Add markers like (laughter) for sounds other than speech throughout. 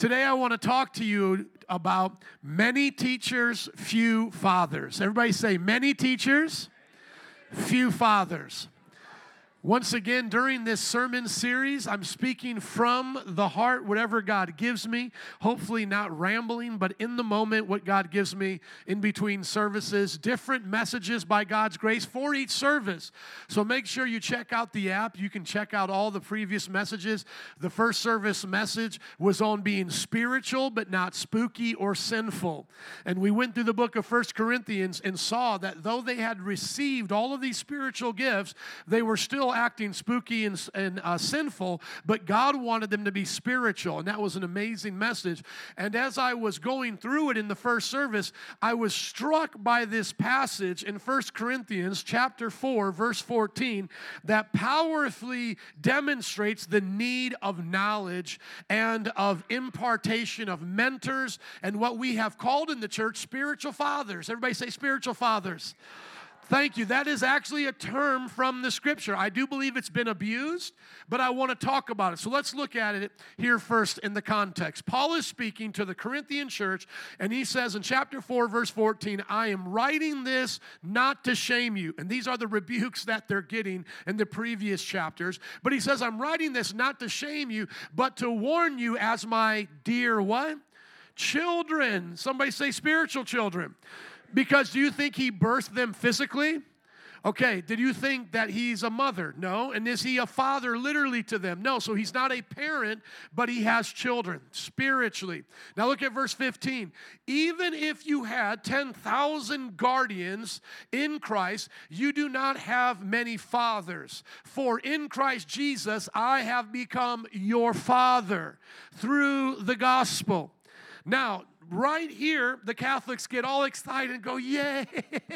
Today, I want to talk to you about many teachers, few fathers. Everybody say, many teachers, few fathers. Once again, during this sermon series, I'm speaking from the heart, whatever God gives me. Hopefully, not rambling, but in the moment, what God gives me in between services. Different messages by God's grace for each service. So make sure you check out the app. You can check out all the previous messages. The first service message was on being spiritual, but not spooky or sinful. And we went through the book of First Corinthians and saw that though they had received all of these spiritual gifts, they were still acting spooky and, and uh, sinful, but God wanted them to be spiritual. And that was an amazing message. And as I was going through it in the first service, I was struck by this passage in First Corinthians chapter 4, verse 14, that powerfully demonstrates the need of knowledge and of impartation of mentors and what we have called in the church spiritual fathers. Everybody say spiritual fathers. Thank you. That is actually a term from the scripture. I do believe it's been abused, but I want to talk about it. So let's look at it here first in the context. Paul is speaking to the Corinthian church, and he says in chapter 4, verse 14, I am writing this not to shame you. And these are the rebukes that they're getting in the previous chapters. But he says, I'm writing this not to shame you, but to warn you as my dear what? Children. Somebody say spiritual children. Because do you think he birthed them physically? Okay, did you think that he's a mother? No. And is he a father literally to them? No. So he's not a parent, but he has children spiritually. Now look at verse 15. Even if you had 10,000 guardians in Christ, you do not have many fathers. For in Christ Jesus, I have become your father through the gospel. Now, right here, the Catholics get all excited and go, Yay!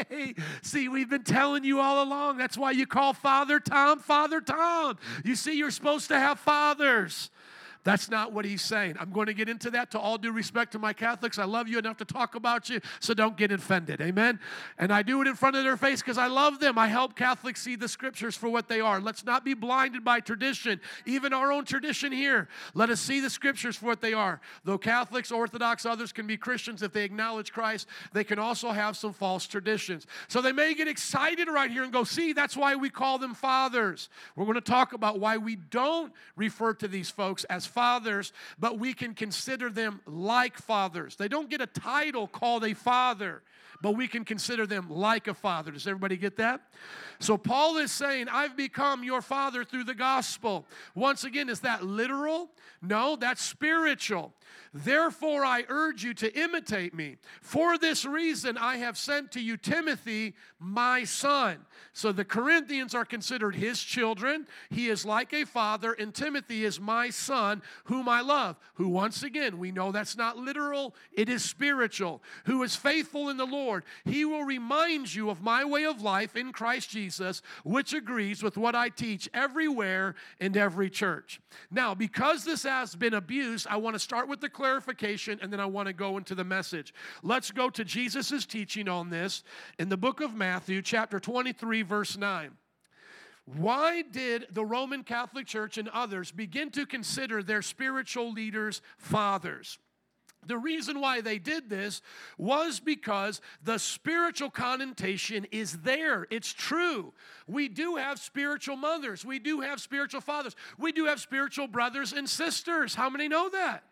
(laughs) see, we've been telling you all along. That's why you call Father Tom Father Tom. You see, you're supposed to have fathers. That's not what he's saying. I'm going to get into that to all due respect to my Catholics. I love you enough to talk about you, so don't get offended. Amen? And I do it in front of their face because I love them. I help Catholics see the scriptures for what they are. Let's not be blinded by tradition, even our own tradition here. Let us see the scriptures for what they are. Though Catholics, Orthodox, others can be Christians if they acknowledge Christ, they can also have some false traditions. So they may get excited right here and go, see, that's why we call them fathers. We're going to talk about why we don't refer to these folks as fathers, but we can consider them like fathers. They don't get a title called a father, but we can consider them like a father. Does everybody get that? So Paul is saying, I've become your father through the gospel. Once again, is that literal? No, that's spiritual. Therefore, I urge you to imitate me. For this reason, I have sent to you Timothy, my son. So the Corinthians are considered his children. He is like a father, and Timothy is my son, whom I love. Who, once again, we know that's not literal, it is spiritual. Who is faithful in the Lord. He will remind you of my way of life in Christ Jesus, which agrees with what I teach everywhere in every church. Now, because this has been abused, I want to start with the clarification and then I want to go into the message. Let's go to Jesus' teaching on this in the book of Matthew, chapter 23, verse 9. Why did the Roman Catholic Church and others begin to consider their spiritual leaders fathers? The reason why they did this was because the spiritual connotation is there. It's true. We do have spiritual mothers, we do have spiritual fathers, we do have spiritual brothers and sisters. How many know that?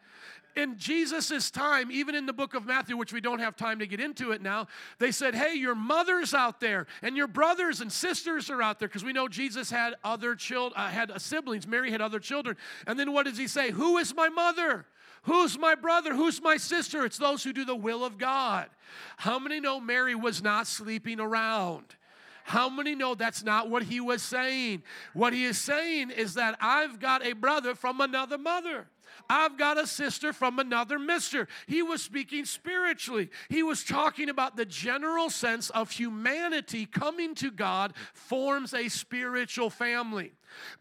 In Jesus' time, even in the book of Matthew, which we don't have time to get into it now, they said, Hey, your mother's out there, and your brothers and sisters are out there, because we know Jesus had other children, uh, had siblings. Mary had other children. And then what does he say? Who is my mother? Who's my brother? Who's my sister? It's those who do the will of God. How many know Mary was not sleeping around? How many know that's not what he was saying? What he is saying is that I've got a brother from another mother. I've got a sister from another mister. He was speaking spiritually. He was talking about the general sense of humanity coming to God forms a spiritual family.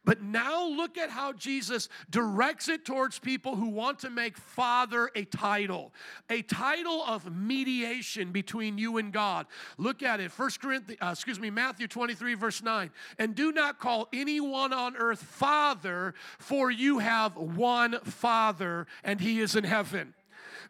But now look at how Jesus directs it towards people who want to make Father a title, a title of mediation between you and God. Look at it, First Corinthians, uh, excuse me, Matthew 23, verse 9. And do not call anyone on earth Father, for you have one Father, and he is in heaven.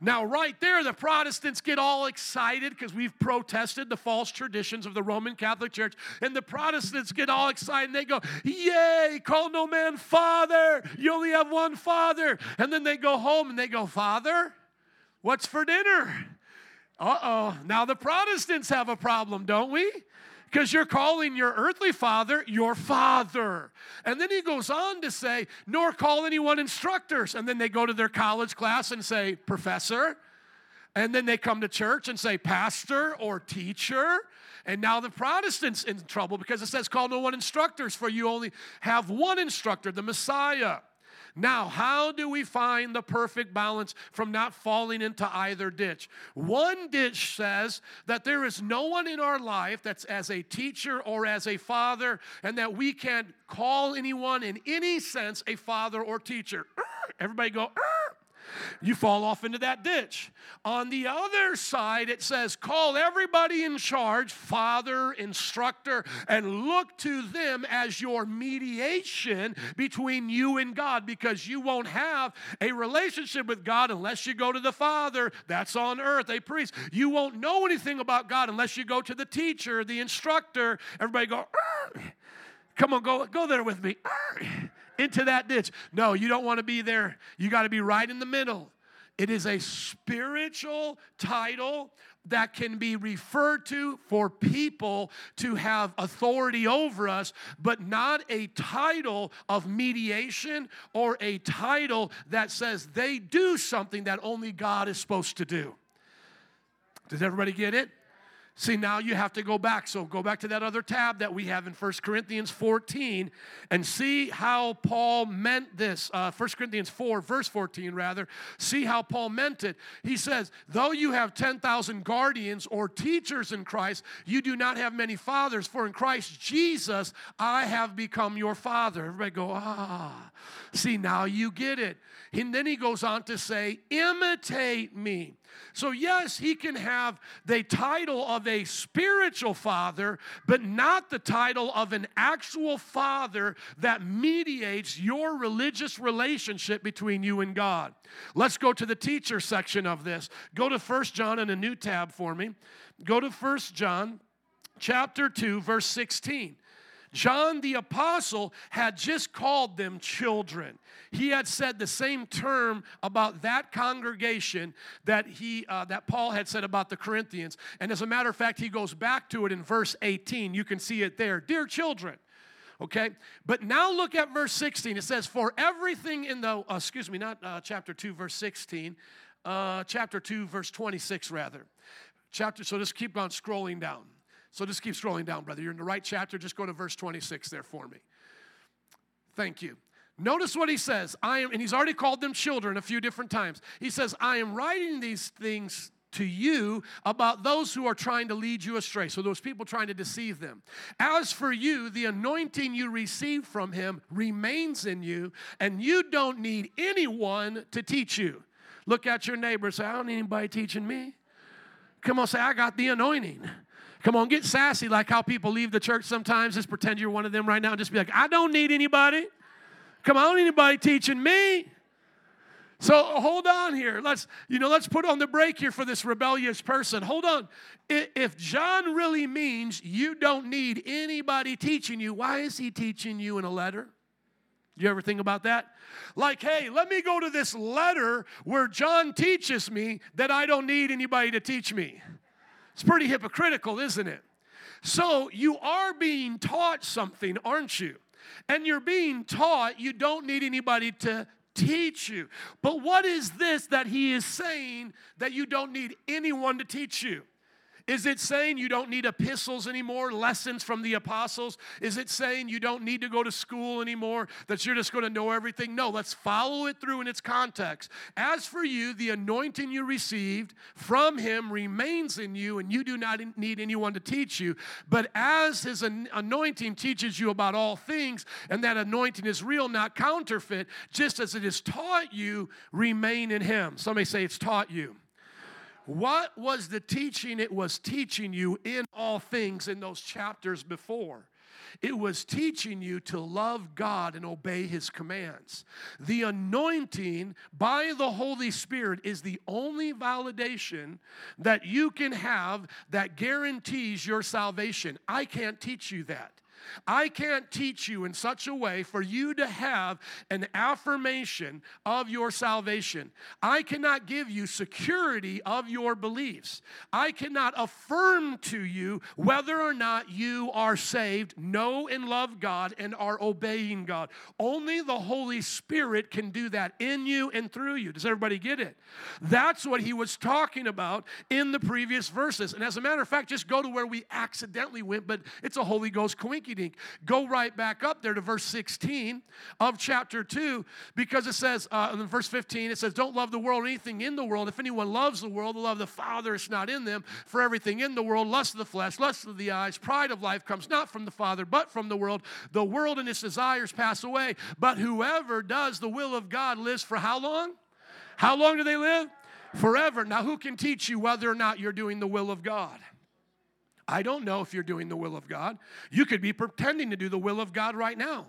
Now, right there, the Protestants get all excited because we've protested the false traditions of the Roman Catholic Church. And the Protestants get all excited and they go, Yay, call no man father. You only have one father. And then they go home and they go, Father, what's for dinner? Uh oh. Now the Protestants have a problem, don't we? Because you're calling your earthly father your father. And then he goes on to say, nor call anyone instructors. And then they go to their college class and say, professor. And then they come to church and say, pastor or teacher. And now the Protestants in trouble because it says, call no one instructors, for you only have one instructor, the Messiah. Now, how do we find the perfect balance from not falling into either ditch? One ditch says that there is no one in our life that's as a teacher or as a father, and that we can't call anyone in any sense a father or teacher. Everybody go, you fall off into that ditch. On the other side, it says, call everybody in charge, father, instructor, and look to them as your mediation between you and God because you won't have a relationship with God unless you go to the father. That's on earth, a priest. You won't know anything about God unless you go to the teacher, the instructor. Everybody go, Arr! come on, go, go there with me. Arr! Into that ditch. No, you don't want to be there. You got to be right in the middle. It is a spiritual title that can be referred to for people to have authority over us, but not a title of mediation or a title that says they do something that only God is supposed to do. Does everybody get it? See, now you have to go back. So go back to that other tab that we have in 1 Corinthians 14 and see how Paul meant this. Uh, 1 Corinthians 4, verse 14, rather. See how Paul meant it. He says, Though you have 10,000 guardians or teachers in Christ, you do not have many fathers, for in Christ Jesus I have become your father. Everybody go, Ah. See, now you get it. And then he goes on to say, Imitate me. So, yes, he can have the title of a spiritual father, but not the title of an actual father that mediates your religious relationship between you and God. Let's go to the teacher section of this. Go to First John in a new tab for me. Go to First John chapter 2, verse 16. John the Apostle had just called them children. He had said the same term about that congregation that, he, uh, that Paul had said about the Corinthians. And as a matter of fact, he goes back to it in verse 18. You can see it there. Dear children, okay? But now look at verse 16. It says, For everything in the, uh, excuse me, not uh, chapter 2, verse 16, uh, chapter 2, verse 26, rather. Chapter, so just keep on scrolling down. So just keep scrolling down, brother. You're in the right chapter. Just go to verse 26 there for me. Thank you. Notice what he says. I am, and he's already called them children a few different times. He says, I am writing these things to you about those who are trying to lead you astray. So, those people trying to deceive them. As for you, the anointing you received from him remains in you, and you don't need anyone to teach you. Look at your neighbor say, I don't need anybody teaching me. Come on, say, I got the anointing. Come on, get sassy like how people leave the church sometimes. Just pretend you're one of them right now and just be like, I don't need anybody. Come on, anybody teaching me. So hold on here. Let's, you know, let's put on the brake here for this rebellious person. Hold on. If John really means you don't need anybody teaching you, why is he teaching you in a letter? Do you ever think about that? Like, hey, let me go to this letter where John teaches me that I don't need anybody to teach me. It's pretty hypocritical, isn't it? So you are being taught something, aren't you? And you're being taught you don't need anybody to teach you. But what is this that he is saying that you don't need anyone to teach you? Is it saying you don't need epistles anymore, lessons from the apostles? Is it saying you don't need to go to school anymore, that you're just going to know everything? No, let's follow it through in its context. As for you, the anointing you received from him remains in you, and you do not need anyone to teach you. But as his anointing teaches you about all things, and that anointing is real, not counterfeit, just as it is taught you, remain in him. Somebody say it's taught you. What was the teaching it was teaching you in all things in those chapters before? It was teaching you to love God and obey His commands. The anointing by the Holy Spirit is the only validation that you can have that guarantees your salvation. I can't teach you that. I can't teach you in such a way for you to have an affirmation of your salvation. I cannot give you security of your beliefs. I cannot affirm to you whether or not you are saved, know and love God, and are obeying God. Only the Holy Spirit can do that in you and through you. Does everybody get it? That's what he was talking about in the previous verses. And as a matter of fact, just go to where we accidentally went, but it's a Holy Ghost coinky dink. Go right back up there to verse 16 of chapter 2 because it says, uh, in verse 15, it says, Don't love the world or anything in the world. If anyone loves the world, the love of the Father is not in them. For everything in the world, lust of the flesh, lust of the eyes, pride of life comes not from the Father, but from the world. The world and its desires pass away. But whoever does the will of God lives for how long? How long do they live? Forever. Now, who can teach you whether or not you're doing the will of God? I don't know if you're doing the will of God. You could be pretending to do the will of God right now.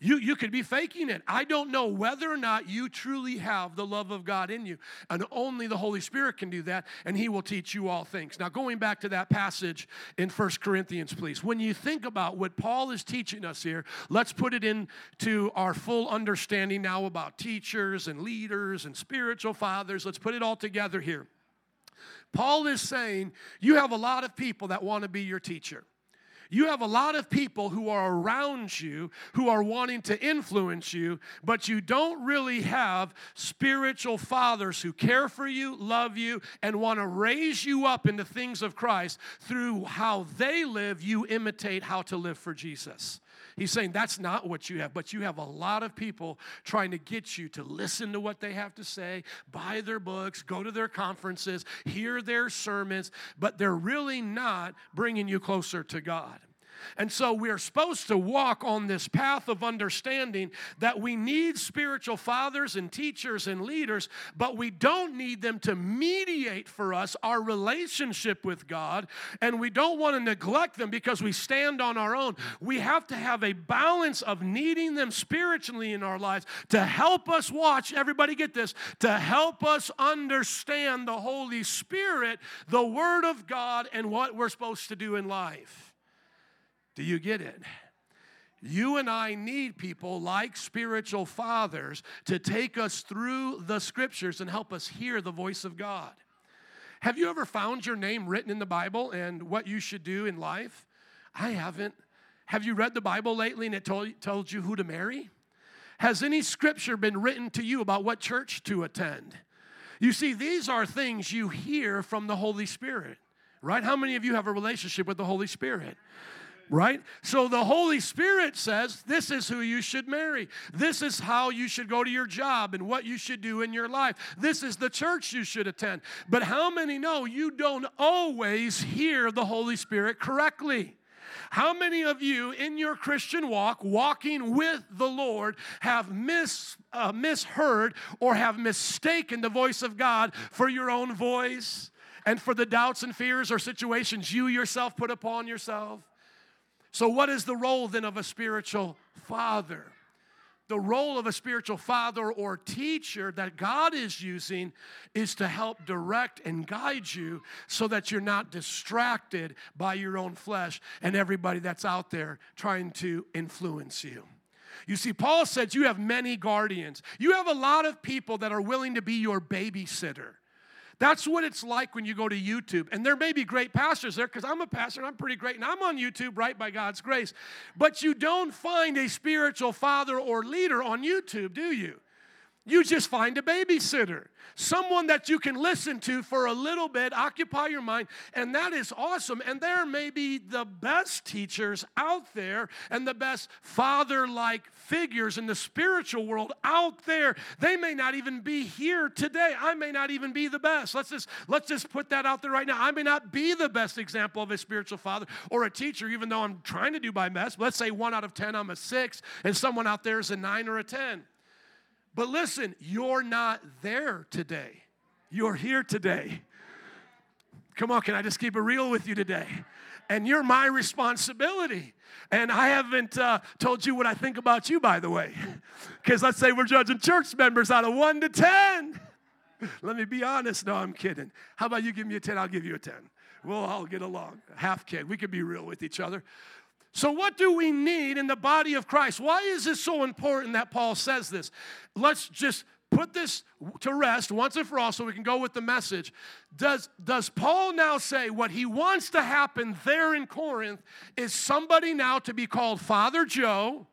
You, you could be faking it. I don't know whether or not you truly have the love of God in you. And only the Holy Spirit can do that, and He will teach you all things. Now, going back to that passage in First Corinthians, please. When you think about what Paul is teaching us here, let's put it into our full understanding now about teachers and leaders and spiritual fathers. Let's put it all together here. Paul is saying you have a lot of people that want to be your teacher. You have a lot of people who are around you who are wanting to influence you, but you don't really have spiritual fathers who care for you, love you, and want to raise you up into things of Christ. Through how they live, you imitate how to live for Jesus. He's saying that's not what you have, but you have a lot of people trying to get you to listen to what they have to say, buy their books, go to their conferences, hear their sermons, but they're really not bringing you closer to God. And so we're supposed to walk on this path of understanding that we need spiritual fathers and teachers and leaders, but we don't need them to mediate for us our relationship with God. And we don't want to neglect them because we stand on our own. We have to have a balance of needing them spiritually in our lives to help us watch, everybody get this, to help us understand the Holy Spirit, the Word of God, and what we're supposed to do in life. Do you get it? You and I need people like spiritual fathers to take us through the scriptures and help us hear the voice of God. Have you ever found your name written in the Bible and what you should do in life? I haven't. Have you read the Bible lately and it told, told you who to marry? Has any scripture been written to you about what church to attend? You see, these are things you hear from the Holy Spirit, right? How many of you have a relationship with the Holy Spirit? Right? So the Holy Spirit says this is who you should marry. This is how you should go to your job and what you should do in your life. This is the church you should attend. But how many know you don't always hear the Holy Spirit correctly? How many of you in your Christian walk, walking with the Lord, have mis, uh, misheard or have mistaken the voice of God for your own voice and for the doubts and fears or situations you yourself put upon yourself? So, what is the role then of a spiritual father? The role of a spiritual father or teacher that God is using is to help direct and guide you so that you're not distracted by your own flesh and everybody that's out there trying to influence you. You see, Paul says you have many guardians. You have a lot of people that are willing to be your babysitter. That's what it's like when you go to YouTube. And there may be great pastors there because I'm a pastor and I'm pretty great and I'm on YouTube, right, by God's grace. But you don't find a spiritual father or leader on YouTube, do you? You just find a babysitter, someone that you can listen to for a little bit, occupy your mind, and that is awesome. And there may be the best teachers out there and the best father like figures in the spiritual world out there. They may not even be here today. I may not even be the best. Let's just let's just put that out there right now. I may not be the best example of a spiritual father or a teacher, even though I'm trying to do my best. Let's say one out of ten, I'm a six, and someone out there is a nine or a ten. But listen, you're not there today. You're here today. Come on, can I just keep it real with you today? And you're my responsibility. And I haven't uh, told you what I think about you, by the way. Because let's say we're judging church members out of one to 10. Let me be honest. No, I'm kidding. How about you give me a 10? I'll give you a 10. We'll all get along. Half kid. We can be real with each other. So, what do we need in the body of Christ? Why is this so important that Paul says this? Let's just put this to rest once and for all so we can go with the message. Does, does Paul now say what he wants to happen there in Corinth is somebody now to be called Father Joe?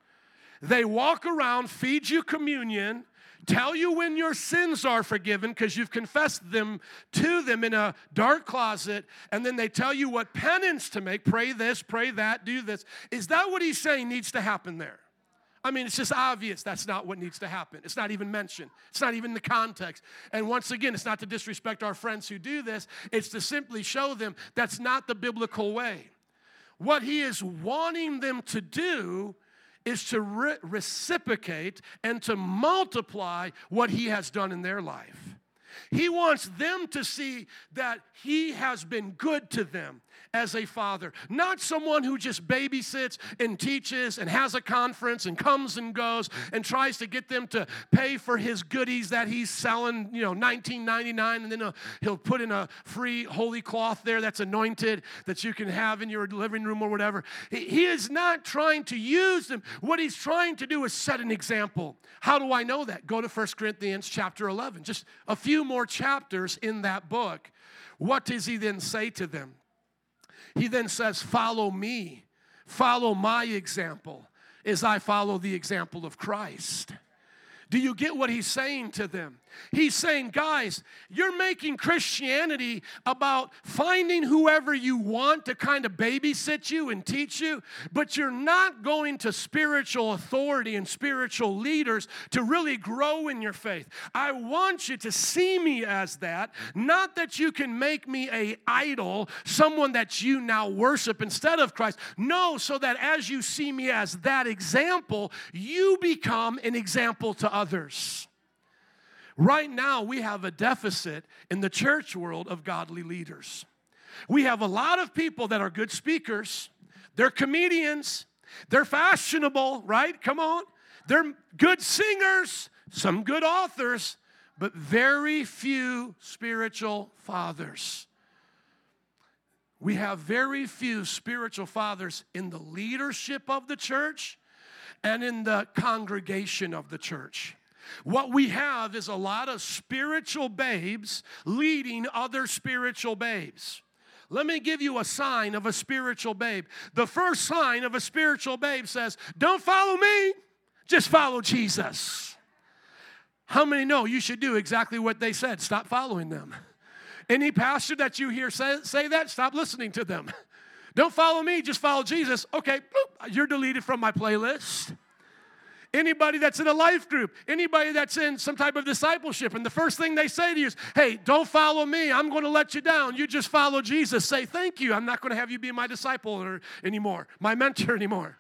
They walk around, feed you communion, tell you when your sins are forgiven because you've confessed them to them in a dark closet, and then they tell you what penance to make pray this, pray that, do this. Is that what he's saying needs to happen there? I mean, it's just obvious that's not what needs to happen. It's not even mentioned, it's not even the context. And once again, it's not to disrespect our friends who do this, it's to simply show them that's not the biblical way. What he is wanting them to do is to re- reciprocate and to multiply what he has done in their life. He wants them to see that he has been good to them as a father, not someone who just babysits and teaches and has a conference and comes and goes and tries to get them to pay for his goodies that he's selling, you know, 19.99 and then he'll, he'll put in a free holy cloth there that's anointed that you can have in your living room or whatever. He is not trying to use them. What he's trying to do is set an example. How do I know that? Go to 1 Corinthians chapter 11, just a few more chapters in that book. What does he then say to them? He then says, Follow me, follow my example as I follow the example of Christ. Do you get what he's saying to them? He's saying, guys, you're making Christianity about finding whoever you want to kind of babysit you and teach you, but you're not going to spiritual authority and spiritual leaders to really grow in your faith. I want you to see me as that, not that you can make me a idol, someone that you now worship instead of Christ. No, so that as you see me as that example, you become an example to others. Right now, we have a deficit in the church world of godly leaders. We have a lot of people that are good speakers, they're comedians, they're fashionable, right? Come on. They're good singers, some good authors, but very few spiritual fathers. We have very few spiritual fathers in the leadership of the church and in the congregation of the church. What we have is a lot of spiritual babes leading other spiritual babes. Let me give you a sign of a spiritual babe. The first sign of a spiritual babe says, Don't follow me, just follow Jesus. How many know you should do exactly what they said? Stop following them. Any pastor that you hear say, say that, stop listening to them. Don't follow me, just follow Jesus. Okay, you're deleted from my playlist anybody that's in a life group, anybody that's in some type of discipleship, and the first thing they say to you is, Hey, don't follow me. I'm going to let you down. You just follow Jesus. Say, Thank you. I'm not going to have you be my disciple or, anymore, my mentor (laughs) anymore.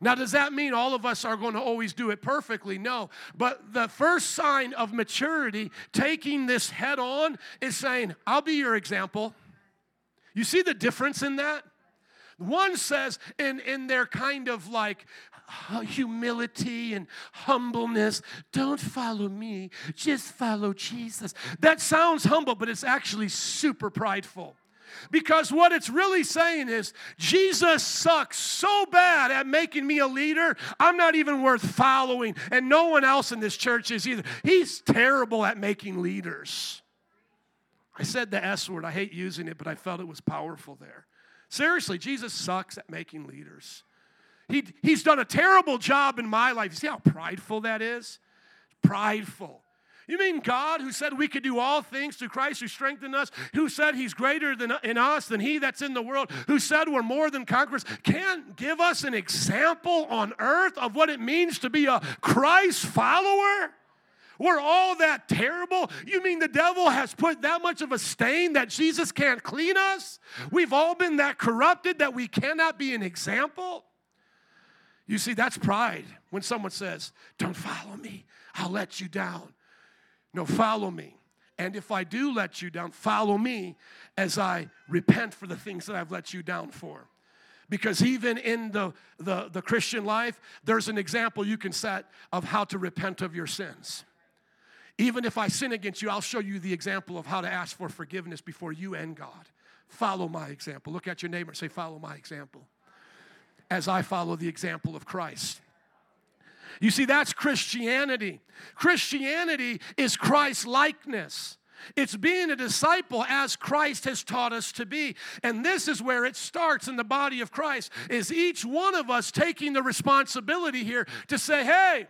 Now, does that mean all of us are going to always do it perfectly? No. But the first sign of maturity, taking this head on, is saying, I'll be your example. You see the difference in that? One says, in, in their kind of like Uh, humility and humbleness. Don't follow me, just follow Jesus. That sounds humble, but it's actually super prideful. Because what it's really saying is, Jesus sucks so bad at making me a leader, I'm not even worth following, and no one else in this church is either. He's terrible at making leaders. I said the S word, I hate using it, but I felt it was powerful there. Seriously, Jesus sucks at making leaders. He, he's done a terrible job in my life. You see how prideful that is? Prideful. You mean God, who said we could do all things through Christ who strengthened us, who said He's greater than in us than He that's in the world, who said we're more than conquerors, can't give us an example on earth of what it means to be a Christ follower? We're all that terrible. You mean the devil has put that much of a stain that Jesus can't clean us? We've all been that corrupted that we cannot be an example? You see, that's pride when someone says, Don't follow me, I'll let you down. No, follow me. And if I do let you down, follow me as I repent for the things that I've let you down for. Because even in the, the, the Christian life, there's an example you can set of how to repent of your sins. Even if I sin against you, I'll show you the example of how to ask for forgiveness before you and God. Follow my example. Look at your neighbor and say, Follow my example. As I follow the example of Christ. You see, that's Christianity. Christianity is Christ likeness. It's being a disciple as Christ has taught us to be. And this is where it starts in the body of Christ is each one of us taking the responsibility here to say, "Hey,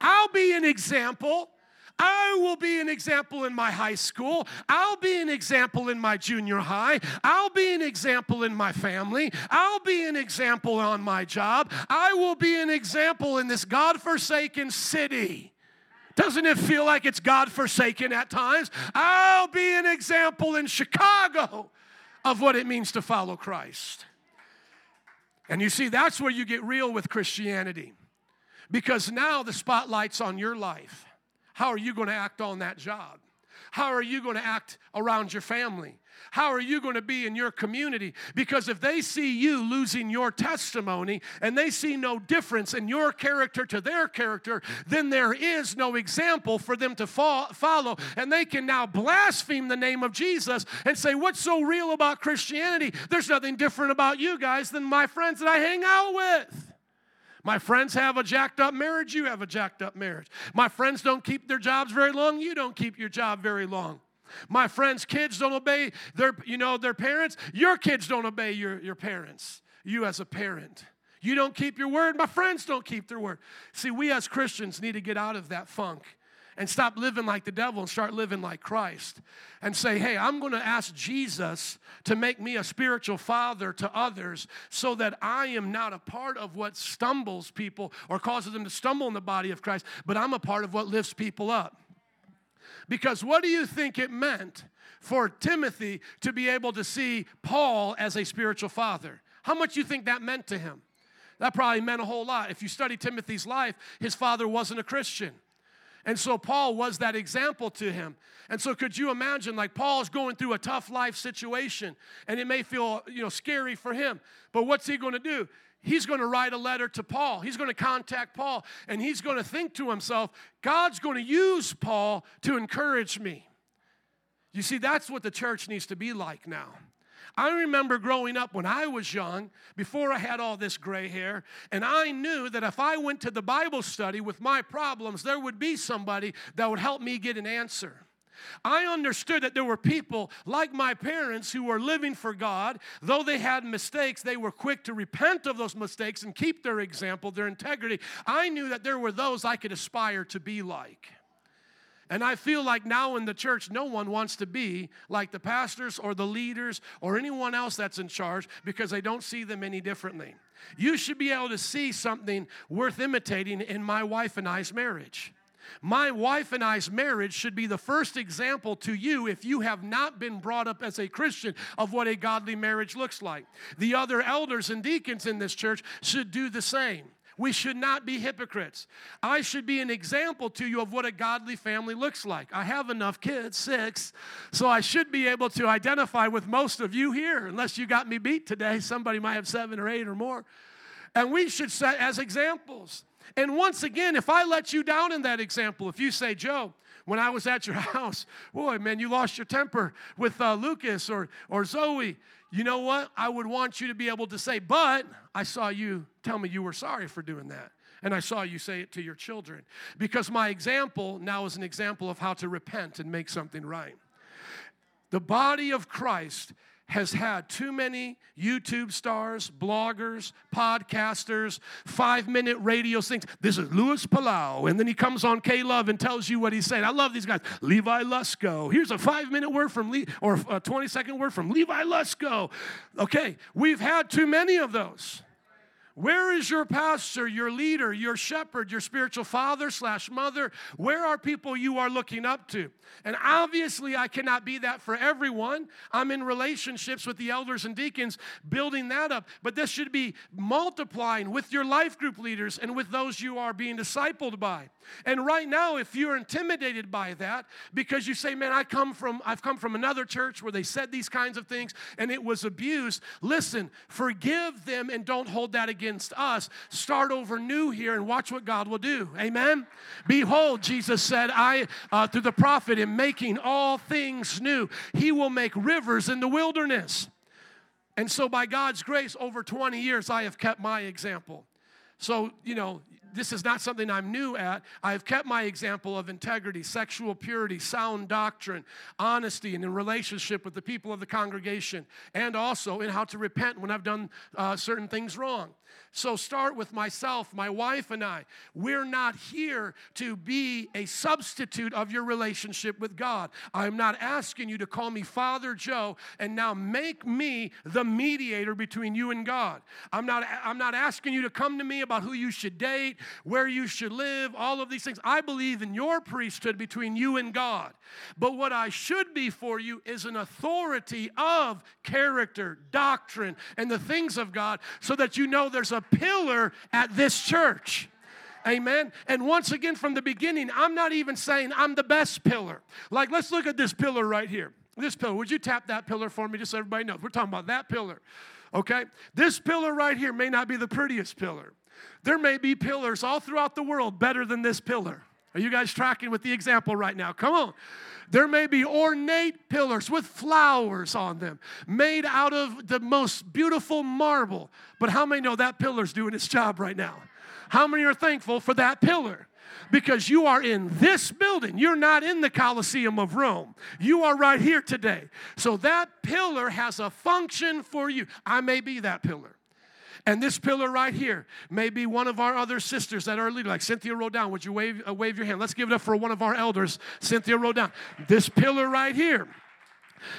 I'll be an example I will be an example in my high school. I'll be an example in my junior high. I'll be an example in my family. I'll be an example on my job. I will be an example in this God forsaken city. Doesn't it feel like it's God forsaken at times? I'll be an example in Chicago of what it means to follow Christ. And you see, that's where you get real with Christianity. Because now the spotlight's on your life. How are you going to act on that job? How are you going to act around your family? How are you going to be in your community? Because if they see you losing your testimony and they see no difference in your character to their character, then there is no example for them to follow. And they can now blaspheme the name of Jesus and say, What's so real about Christianity? There's nothing different about you guys than my friends that I hang out with. My friends have a jacked up marriage, you have a jacked up marriage. My friends don't keep their jobs very long, you don't keep your job very long. My friends' kids don't obey their, you know, their parents, your kids don't obey your, your parents. You as a parent. You don't keep your word, my friends don't keep their word. See, we as Christians need to get out of that funk and stop living like the devil and start living like Christ and say, hey, I'm going to ask Jesus to make me a spiritual father to others so that I am not a part of what stumbles people or causes them to stumble in the body of Christ, but I'm a part of what lifts people up. Because what do you think it meant for Timothy to be able to see Paul as a spiritual father? How much you think that meant to him? That probably meant a whole lot. If you study Timothy's life, his father wasn't a Christian. And so Paul was that example to him. And so could you imagine like Paul's going through a tough life situation and it may feel, you know, scary for him. But what's he going to do? He's going to write a letter to Paul. He's going to contact Paul and he's going to think to himself, God's going to use Paul to encourage me. You see, that's what the church needs to be like now. I remember growing up when I was young, before I had all this gray hair, and I knew that if I went to the Bible study with my problems, there would be somebody that would help me get an answer. I understood that there were people like my parents who were living for God. Though they had mistakes, they were quick to repent of those mistakes and keep their example, their integrity. I knew that there were those I could aspire to be like. And I feel like now in the church, no one wants to be like the pastors or the leaders or anyone else that's in charge because they don't see them any differently. You should be able to see something worth imitating in my wife and I's marriage. My wife and I's marriage should be the first example to you if you have not been brought up as a Christian of what a godly marriage looks like. The other elders and deacons in this church should do the same. We should not be hypocrites. I should be an example to you of what a godly family looks like. I have enough kids, six, so I should be able to identify with most of you here, unless you got me beat today. Somebody might have seven or eight or more. And we should set as examples. And once again, if I let you down in that example, if you say, Joe, when I was at your (laughs) house, boy, man, you lost your temper with uh, Lucas or, or Zoe, you know what? I would want you to be able to say, but I saw you tell me you were sorry for doing that. And I saw you say it to your children. Because my example now is an example of how to repent and make something right. The body of Christ has had too many YouTube stars, bloggers, podcasters, five minute radio things. This is Luis Palau. And then he comes on K Love and tells you what he's saying. I love these guys. Levi Lusko. Here's a five minute word from Le- or a 20 second word from Levi Lusko. Okay, we've had too many of those. Where is your pastor, your leader, your shepherd, your spiritual father slash mother? Where are people you are looking up to? And obviously, I cannot be that for everyone. I'm in relationships with the elders and deacons, building that up. But this should be multiplying with your life group leaders and with those you are being discipled by. And right now, if you're intimidated by that, because you say, "Man, I come from I've come from another church where they said these kinds of things and it was abused," listen, forgive them and don't hold that against us. Start over new here and watch what God will do. Amen. Behold, Jesus said, "I uh, through the prophet am making all things new. He will make rivers in the wilderness." And so, by God's grace, over 20 years, I have kept my example. So, you know, this is not something I'm new at. I have kept my example of integrity, sexual purity, sound doctrine, honesty, and in relationship with the people of the congregation, and also in how to repent when I've done uh, certain things wrong. So start with myself, my wife, and I. We're not here to be a substitute of your relationship with God. I'm not asking you to call me Father Joe and now make me the mediator between you and God. I'm not, I'm not asking you to come to me about who you should date, where you should live, all of these things. I believe in your priesthood between you and God. But what I should be for you is an authority of character, doctrine, and the things of God so that you know there's a pillar at this church. Amen. And once again, from the beginning, I'm not even saying I'm the best pillar. Like, let's look at this pillar right here. This pillar. Would you tap that pillar for me just so everybody knows? We're talking about that pillar. Okay? This pillar right here may not be the prettiest pillar. There may be pillars all throughout the world better than this pillar. Are you guys tracking with the example right now? Come on. There may be ornate pillars with flowers on them, made out of the most beautiful marble. But how many know that pillar's doing its job right now? How many are thankful for that pillar? Because you are in this building. You're not in the Colosseum of Rome. You are right here today. So that pillar has a function for you. I may be that pillar. And this pillar right here may be one of our other sisters that are leader, like Cynthia Rodan. Would you wave, uh, wave your hand? Let's give it up for one of our elders, Cynthia Rodan. This pillar right here.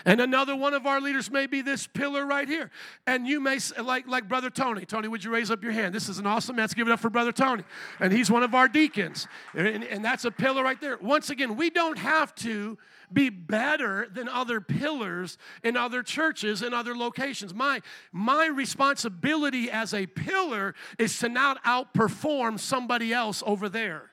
And another one of our leaders may be this pillar right here. And you may, like, like Brother Tony. Tony, would you raise up your hand? This is an awesome. Let's give it up for Brother Tony. And he's one of our deacons. And, and that's a pillar right there. Once again, we don't have to be better than other pillars in other churches and other locations. My, my responsibility as a pillar is to not outperform somebody else over there.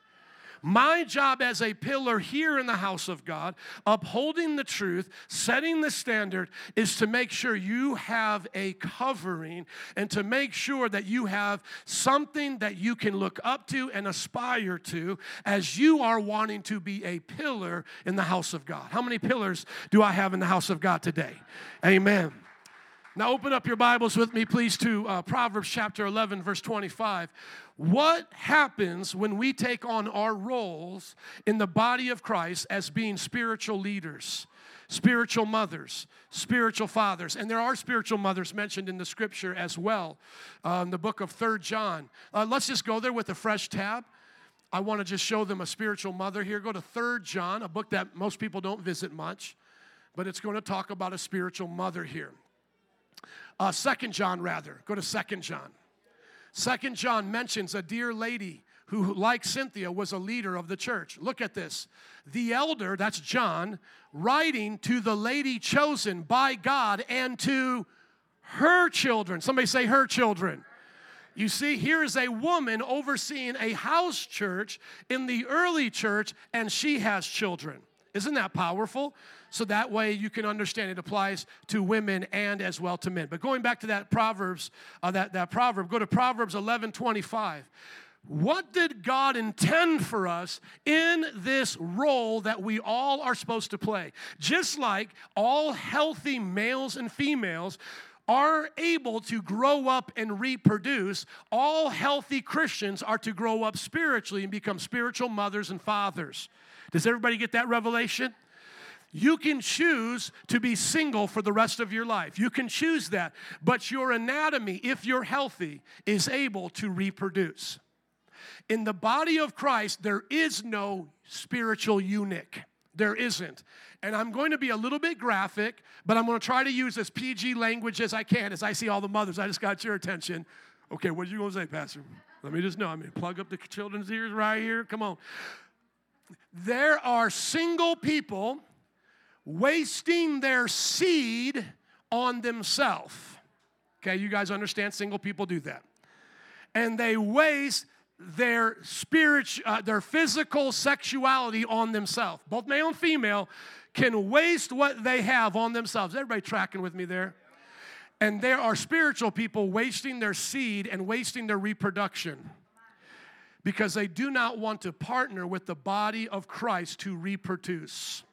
My job as a pillar here in the house of God, upholding the truth, setting the standard, is to make sure you have a covering and to make sure that you have something that you can look up to and aspire to as you are wanting to be a pillar in the house of God. How many pillars do I have in the house of God today? Amen. Now, open up your Bibles with me, please, to uh, Proverbs chapter 11, verse 25. What happens when we take on our roles in the body of Christ as being spiritual leaders? spiritual mothers, spiritual fathers. And there are spiritual mothers mentioned in the scripture as well. Um, the book of Third John. Uh, let's just go there with a fresh tab. I want to just show them a spiritual mother here. Go to Third John, a book that most people don't visit much, but it's going to talk about a spiritual mother here. Uh, Second John, rather. Go to Second John. Second John mentions a dear lady who, like Cynthia, was a leader of the church. Look at this. The elder, that's John, writing to the lady chosen by God and to her children. Somebody say her children. You see, here is a woman overseeing a house church in the early church, and she has children. Isn't that powerful? So that way you can understand it applies to women and as well to men. But going back to that Proverbs, uh, that, that proverb, go to Proverbs 11 25. What did God intend for us in this role that we all are supposed to play? Just like all healthy males and females are able to grow up and reproduce, all healthy Christians are to grow up spiritually and become spiritual mothers and fathers. Does everybody get that revelation? You can choose to be single for the rest of your life. You can choose that. But your anatomy, if you're healthy, is able to reproduce. In the body of Christ, there is no spiritual eunuch. There isn't. And I'm going to be a little bit graphic, but I'm going to try to use as PG language as I can as I see all the mothers. I just got your attention. Okay, what are you going to say, Pastor? Let me just know. I mean, plug up the children's ears right here. Come on. There are single people wasting their seed on themselves. Okay, you guys understand single people do that. And they waste their spiritual uh, their physical sexuality on themselves. Both male and female can waste what they have on themselves. Everybody tracking with me there? And there are spiritual people wasting their seed and wasting their reproduction because they do not want to partner with the body of Christ to reproduce.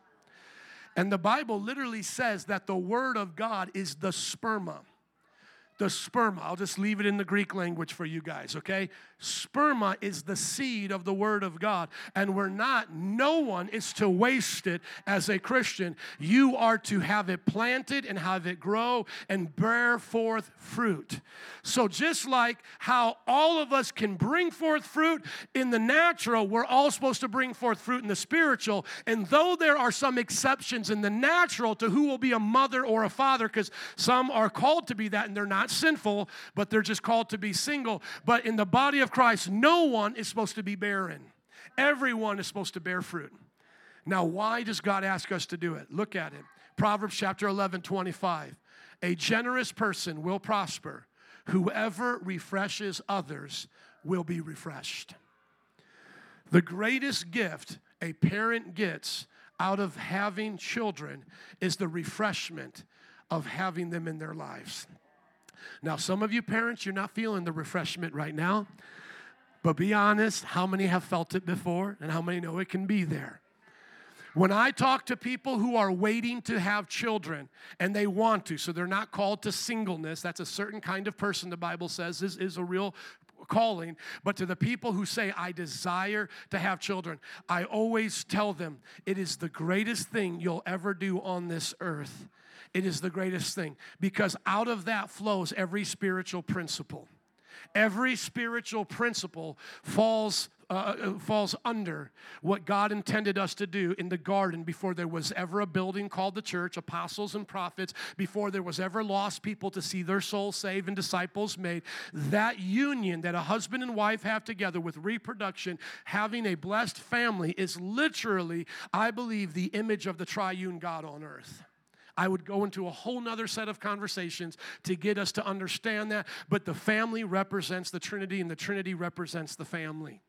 And the Bible literally says that the Word of God is the sperma the sperma. I'll just leave it in the Greek language for you guys, okay? Sperma is the seed of the Word of God. And we're not, no one is to waste it as a Christian. You are to have it planted and have it grow and bear forth fruit. So, just like how all of us can bring forth fruit in the natural, we're all supposed to bring forth fruit in the spiritual. And though there are some exceptions in the natural to who will be a mother or a father, because some are called to be that and they're not not sinful, but they're just called to be single. But in the body of Christ, no one is supposed to be barren. Everyone is supposed to bear fruit. Now, why does God ask us to do it? Look at it. Proverbs chapter 11, 25. A generous person will prosper. Whoever refreshes others will be refreshed. The greatest gift a parent gets out of having children is the refreshment of having them in their lives. Now, some of you parents, you're not feeling the refreshment right now, but be honest how many have felt it before and how many know it can be there? When I talk to people who are waiting to have children and they want to, so they're not called to singleness, that's a certain kind of person the Bible says is, is a real calling, but to the people who say, I desire to have children, I always tell them it is the greatest thing you'll ever do on this earth it is the greatest thing because out of that flows every spiritual principle. Every spiritual principle falls uh, uh, falls under what God intended us to do in the garden before there was ever a building called the church, apostles and prophets, before there was ever lost people to see their souls saved and disciples made. That union that a husband and wife have together with reproduction, having a blessed family, is literally, I believe, the image of the triune God on earth. I would go into a whole nother set of conversations to get us to understand that. But the family represents the Trinity, and the Trinity represents the family.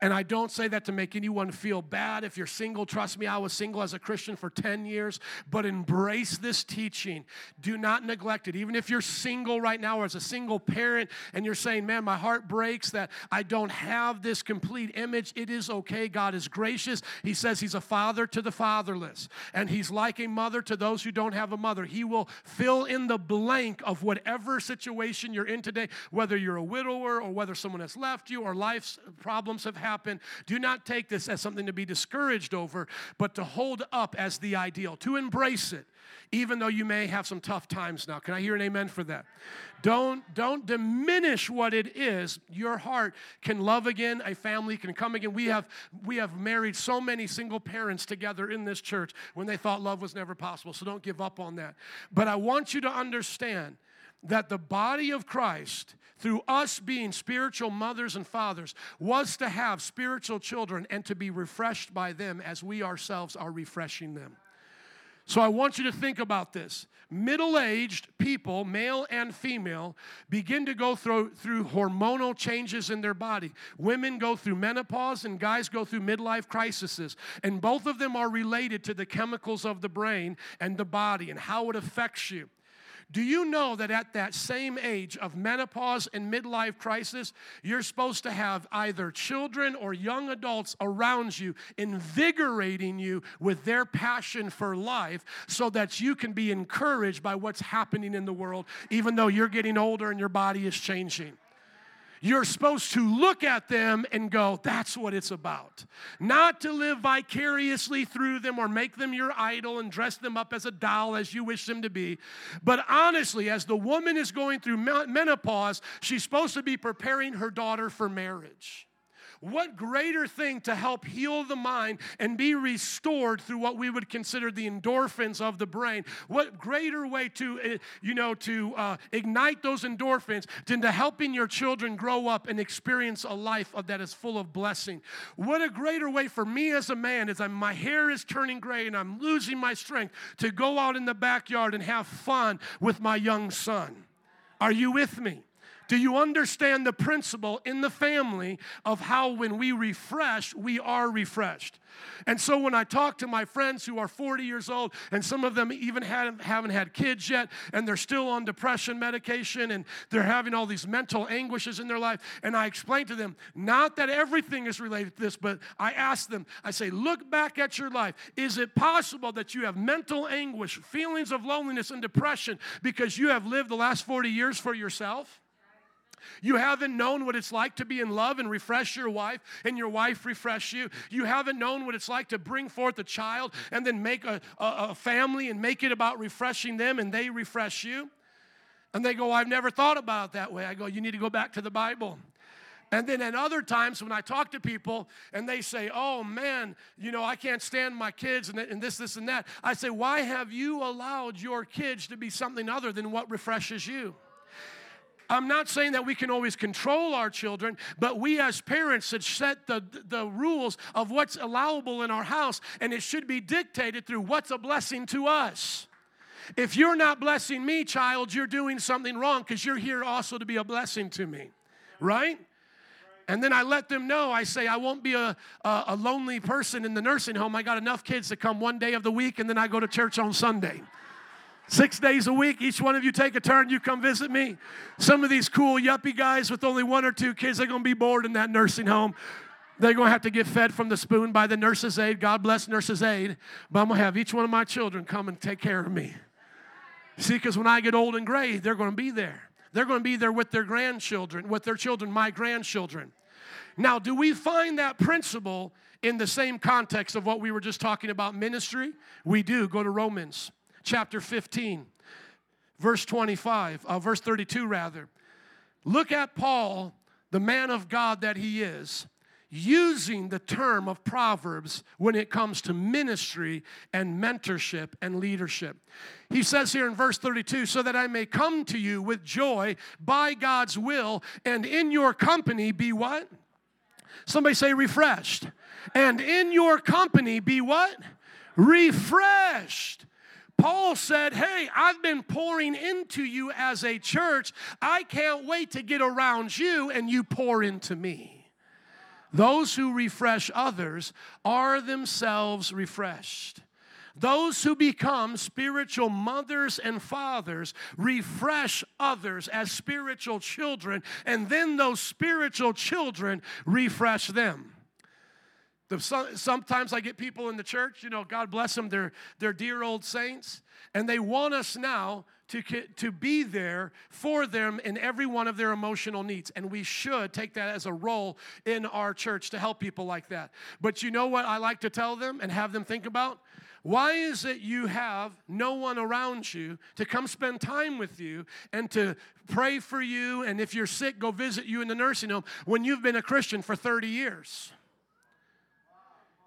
And I don't say that to make anyone feel bad. If you're single, trust me, I was single as a Christian for 10 years, but embrace this teaching. Do not neglect it. Even if you're single right now or as a single parent and you're saying, man, my heart breaks that I don't have this complete image, it is okay. God is gracious. He says He's a father to the fatherless, and He's like a mother to those who don't have a mother. He will fill in the blank of whatever situation you're in today, whether you're a widower or whether someone has left you or life's problems have happen. Do not take this as something to be discouraged over, but to hold up as the ideal, to embrace it, even though you may have some tough times now. Can I hear an amen for that? Don't, don't diminish what it is. Your heart can love again, a family can come again. We have, we have married so many single parents together in this church when they thought love was never possible, so don't give up on that. But I want you to understand that the body of Christ, through us being spiritual mothers and fathers, was to have spiritual children and to be refreshed by them as we ourselves are refreshing them. So I want you to think about this. Middle aged people, male and female, begin to go through, through hormonal changes in their body. Women go through menopause and guys go through midlife crises. And both of them are related to the chemicals of the brain and the body and how it affects you. Do you know that at that same age of menopause and midlife crisis, you're supposed to have either children or young adults around you, invigorating you with their passion for life so that you can be encouraged by what's happening in the world, even though you're getting older and your body is changing? You're supposed to look at them and go, that's what it's about. Not to live vicariously through them or make them your idol and dress them up as a doll as you wish them to be. But honestly, as the woman is going through menopause, she's supposed to be preparing her daughter for marriage. What greater thing to help heal the mind and be restored through what we would consider the endorphins of the brain? What greater way to, eh, you know, to uh, ignite those endorphins than to helping your children grow up and experience a life that is full of blessing? What a greater way for me as a man, as I'm, my hair is turning gray and I'm losing my strength, to go out in the backyard and have fun with my young son. Are you with me? Do you understand the principle in the family of how when we refresh, we are refreshed? And so when I talk to my friends who are 40 years old, and some of them even haven't, had kids yet, and they're still on depression medication, and they're having all these mental anguishes in their life, and I explain to them, not that everything is related to this, but I ask them, I say, look back at your life. Is it possible that you have mental anguish, feelings of loneliness, and depression because you have lived the last 40 years for yourself? You haven't known what it's like to be in love and refresh your wife, and your wife refresh you. You haven't known what it's like to bring forth a child and then make a, a, a family and make it about refreshing them, and they refresh you. And they go, I've never thought about it that way. I go, You need to go back to the Bible. And then at other times when I talk to people and they say, oh man, you know, I can't stand my kids and, and, this, this, and that, I say, why have you allowed your kids to be something other than what refreshes you? I'm not saying that we can always control our children, but we as parents should set the, the rules of what's allowable in our house, and it should be dictated through what's a blessing to us. If you're not blessing me, child, you're doing something wrong because you're here also to be a blessing to me, right? And then I let them know, I say, I won't be a, a, a, lonely person in the nursing home. I got enough kids to come one day of the week, and then I go to church on Sunday. Six days a week, each one of you take a turn, you come visit me. Some of these cool yuppie guys with only one or two kids, they're gonna be bored in that nursing home. They're gonna have to get fed from the spoon by the nurse's aide. God bless nurse's aide. But I'm gonna have each one of my children come and take care of me. See, because when I get old and gray, they're gonna be there. They're gonna be there with their grandchildren, with their children, my grandchildren. Now, do we find that principle in the same context of what we were just talking about ministry? We do. Go to Romans chapter 15, verse 25, uh, verse 32 rather. Look at Paul, the man of God that he is, using the term of Proverbs when it comes to ministry and mentorship and leadership. He says here in verse 32 so that I may come to you with joy by God's will and in your company be what? Somebody say refreshed. And in your company be what? Refreshed. Paul said, Hey, I've been pouring into you as a church. I can't wait to get around you and you pour into me. Those who refresh others are themselves refreshed. Those who become spiritual mothers and fathers refresh others as spiritual children, and then those spiritual children refresh them. The, sometimes I get people in the church, you know, God bless them, they're, they're dear old saints, and they want us now to, to be there for them in every one of their emotional needs. And we should take that as a role in our church to help people like that. But you know what I like to tell them and have them think about? Why is it you have no one around you to come spend time with you and to pray for you? And if you're sick, go visit you in the nursing home when you've been a Christian for 30 years?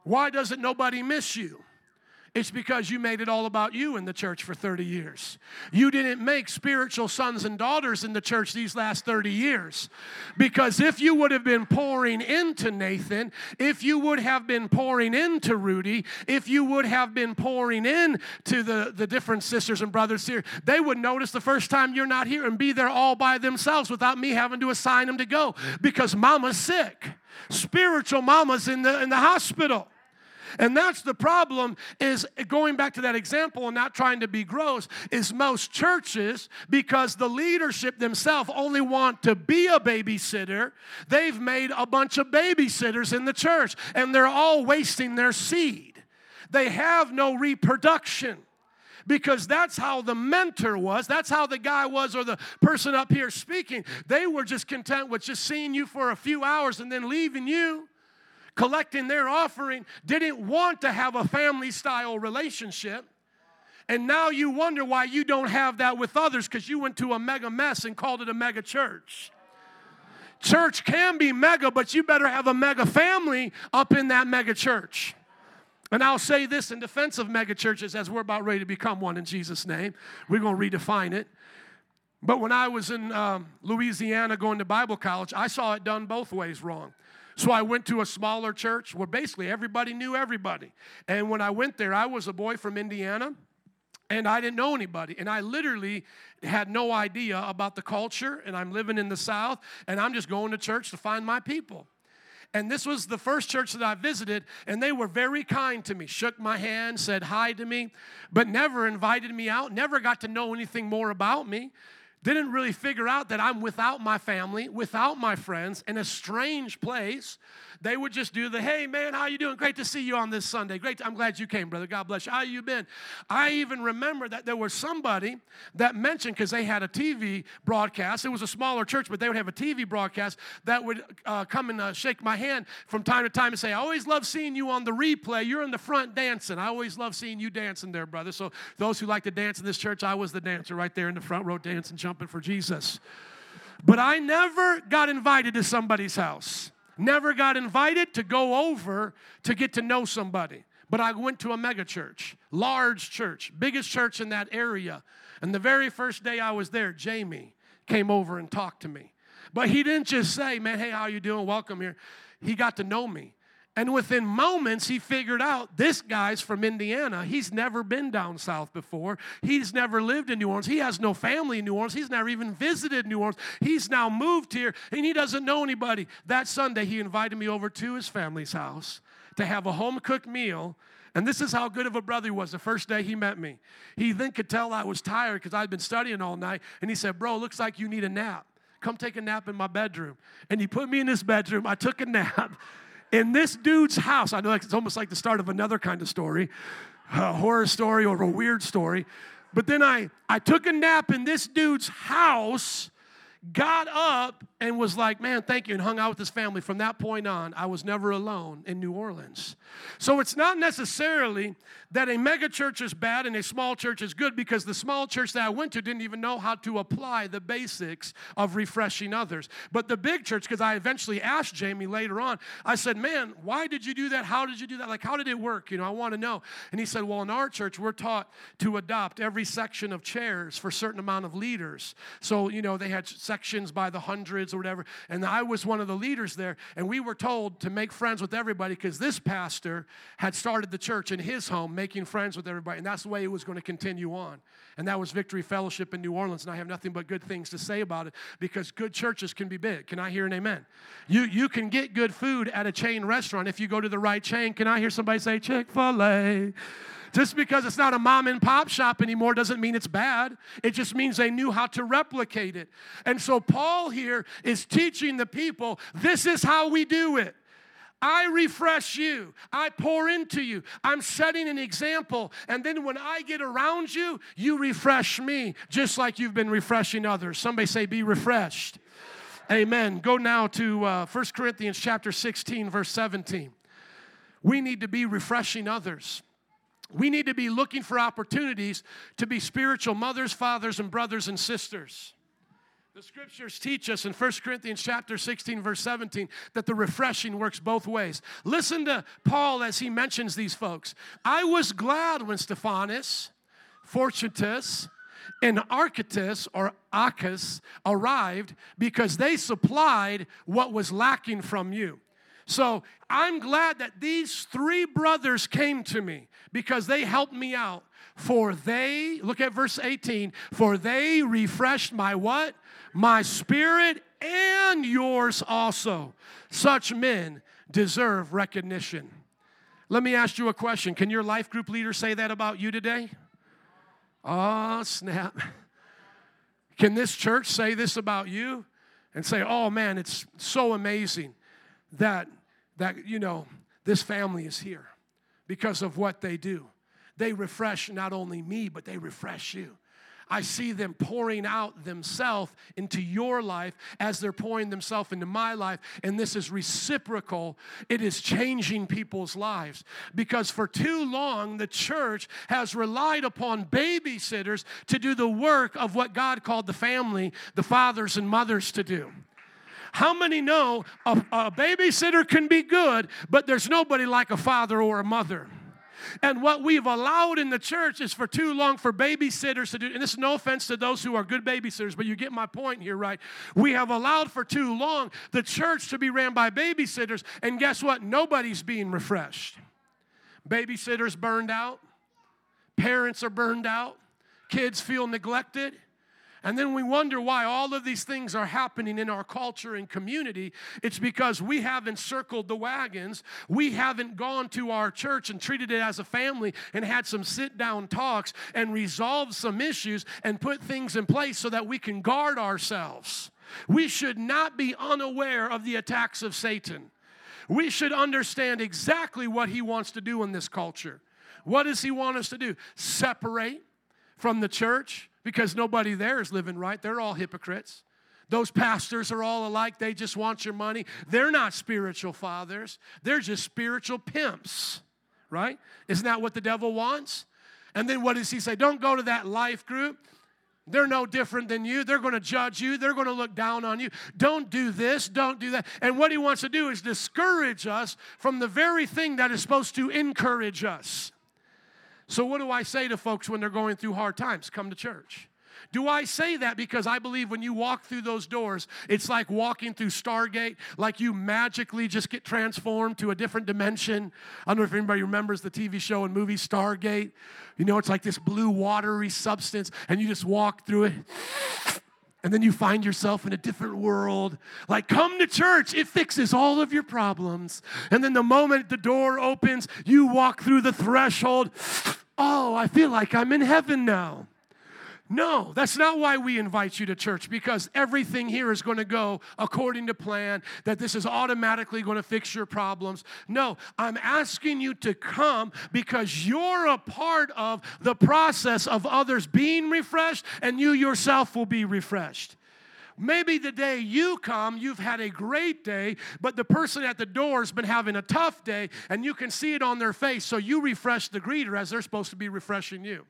Why doesn't nobody miss you? It's because you made it all about you in the church for 30 years. You didn't make spiritual sons and daughters in the church these last 30 years. Because if you would have been pouring into Nathan, if you would have been pouring into Rudy, if you would have been pouring in to the, the different sisters and brothers here, they would notice the first time you're not here and be there all by themselves without me having to assign them to go because mama's sick. Spiritual mama's in the, in the hospital. And that's the problem is going back to that example and not trying to be gross is most churches because the leadership themselves only want to be a babysitter, they've made a bunch of babysitters in the church and they're all wasting their seed. They have no reproduction because that's how the mentor was. That's how the guy was, or the person up here speaking. They were just content with just seeing you for a few hours and then leaving you, collecting their offering, didn't want to have a family style relationship. And now you wonder why you don't have that with others because you went to a mega mess and called it a mega church. Church can be mega, but you better have a mega family up in that mega church. And I'll say this in defense of mega churches as we're about ready to become one in Jesus' name. We're going to redefine it. But when I was in um, Louisiana going to Bible college, I saw it done both ways wrong. So I went to a smaller church where basically everybody knew everybody. And when I went there, I was a boy from Indiana and I didn't know anybody. And I literally had no idea about the culture. And I'm living in the South and I'm just going to church to find my people. And this was the first church that I visited, and they were very kind to me, shook my hand, said hi to me, but never invited me out, never got to know anything more about me. Didn't really figure out that I'm without my family, without my friends, in a strange place they would just do the, hey man, how you doing? Great to see you on this Sunday. Great, to, I'm glad you came, brother. God bless you. How you been? I even remember that there was somebody that mentioned, because they had a TV broadcast. It was a smaller church, but they would have a TV broadcast that would uh, come and uh, shake my hand from time to time and say, I always love seeing you on the replay. You're in the front dancing. I always love seeing you dancing there, brother. So those who like to dance in this church, I was the dancer right there in the front row dancing, jumping for Jesus. But I never got invited to somebody's house. Never got invited to go over to get to know somebody. But I went to a mega church, large church, biggest church in that area. And the very first day I was there, Jamie came over and talked to me. But he didn't just say, man, hey, how you doing? Welcome here. He got to know me. And within moments, he figured out this guy's from Indiana. He's never been down south before. He's never lived in New Orleans. He has no family in New Orleans. He's never even visited New Orleans. He's now moved here and he doesn't know anybody. That Sunday, he invited me over to his family's house to have a home cooked meal. And this is how good of a brother he was the first day he met me. He then could tell I was tired because I'd been studying all night. And he said, Bro, looks like you need a nap. Come take a nap in my bedroom. And he put me in his bedroom. I took a nap (laughs) in this dude's house. I know it's almost like the start of another kind of story, a horror story or a weird story. But then I, I took a nap in this dude's house got up and was like, man, thank you, and hung out with his family. From that point on, I was never alone in New Orleans. So it's not necessarily that a mega church is bad and a small church is good because the small church that I went to didn't even know how to apply the basics of refreshing others. But the big church, because I eventually asked Jamie later on, I said, man, why did you do that? How did you do that? Like, how did it work? You know, I want to know. And he said, well, in our church, we're taught to adopt every section of chairs for a certain amount of leaders. So, you know, they had sections by the hundreds or whatever. And I was one of the leaders there. And we were told to make friends with everybody because this pastor had started the church in his home, making friends with everybody. And that's the way it was going to continue on. And that was Victory Fellowship in New Orleans. And I have nothing but good things to say about it because good churches can be big. Can I hear an amen? You, you can get good food at a chain restaurant if you go to the right chain. Can I hear somebody say Chick fil A? Just because it's not a mom and pop shop anymore doesn't mean it's bad. It just means they knew how to replicate it. And so Paul here is teaching the people this is how we do it. I refresh you. I pour into you. I'm setting an example. And then when I get around you, you refresh me, just like you've been refreshing others. Somebody say, be refreshed. Amen. Go now to uh, 1 Corinthians chapter 16, verse 17. We need to be refreshing others. We need to be looking for opportunities to be spiritual mothers, fathers, and brothers and sisters. The scriptures teach us in 1 Corinthians chapter 16 verse 17 that the refreshing works both ways. Listen to Paul as he mentions these folks. I was glad when Stephanas, Fortunatus, and Archytas or Acus arrived because they supplied what was lacking from you. So I'm glad that these three brothers came to me because they helped me out. For they, look at verse 18, for they refreshed my what? My spirit and yours also. Such men deserve recognition. Let me ask you a question. Can your life group leader say that about you today? Oh, snap. Can this church say this about you and say, oh man, it's so amazing that, that you know, this family is here? because of what they do. they refresh not only me, but they refresh you. I see them pouring out themselves into your life as they're pouring themselves into my life. And this is reciprocal. It is changing people's lives. Because for too long, the church has relied upon babysitters to do the work of what God called the family, the fathers and mothers to do. How many know a, a babysitter can be good, but there's nobody like a father or a mother? And what we've allowed in the church is for too long for babysitters to do, and this is no offense to those who are good babysitters, but you get my point here, right? We have allowed for too long the church to be ran by babysitters, and guess what? Nobody's being refreshed. Babysitters burned out, parents are burned out, kids feel neglected. And then we wonder why all of these things are happening in our culture and community. It's because we haven't circled the wagons. We haven't gone to our church and treated it as a family and had some sit down talks and resolved some issues and put things in place so that we can guard ourselves. We should not be unaware of the attacks of Satan. We should understand exactly what he wants to do in this culture. What does he want us to do? Separate from the church because nobody there is living right. They're all hypocrites. Those pastors are all alike. They just want your money. They're not spiritual fathers, they're just spiritual pimps, right? Isn't that what the devil wants? And then what does he say? Don't go to that life group. They're no different than you. They're going to judge you. They're going to look down on you. Don't do this. Don't do that. And what he wants to do is discourage us from the very thing that is supposed to encourage us. So, what do I say to folks when they're going through hard times? Come to church. Do I say that because I believe when you walk through those doors, it's like walking through Stargate, like you magically just get transformed to a different dimension? I don't know if anybody remembers the TV show and movie Stargate. You know, it's like this blue, watery substance, and you just walk through it. And then you find yourself in a different world. Like, come to church, it fixes all of your problems. And then the moment the door opens, you walk through the threshold oh, I feel like I'm in heaven now. No, that's not why we invite you to church because everything here is going to go according to plan, that this is automatically going to fix your problems. No, I'm asking you to come because you're a part of the process of others being refreshed and you yourself will be refreshed. Maybe the day you come, you've had a great day, but the person at the door's been having a tough day, and you can see it on their face. So you refresh the greeter as they're supposed to be refreshing you.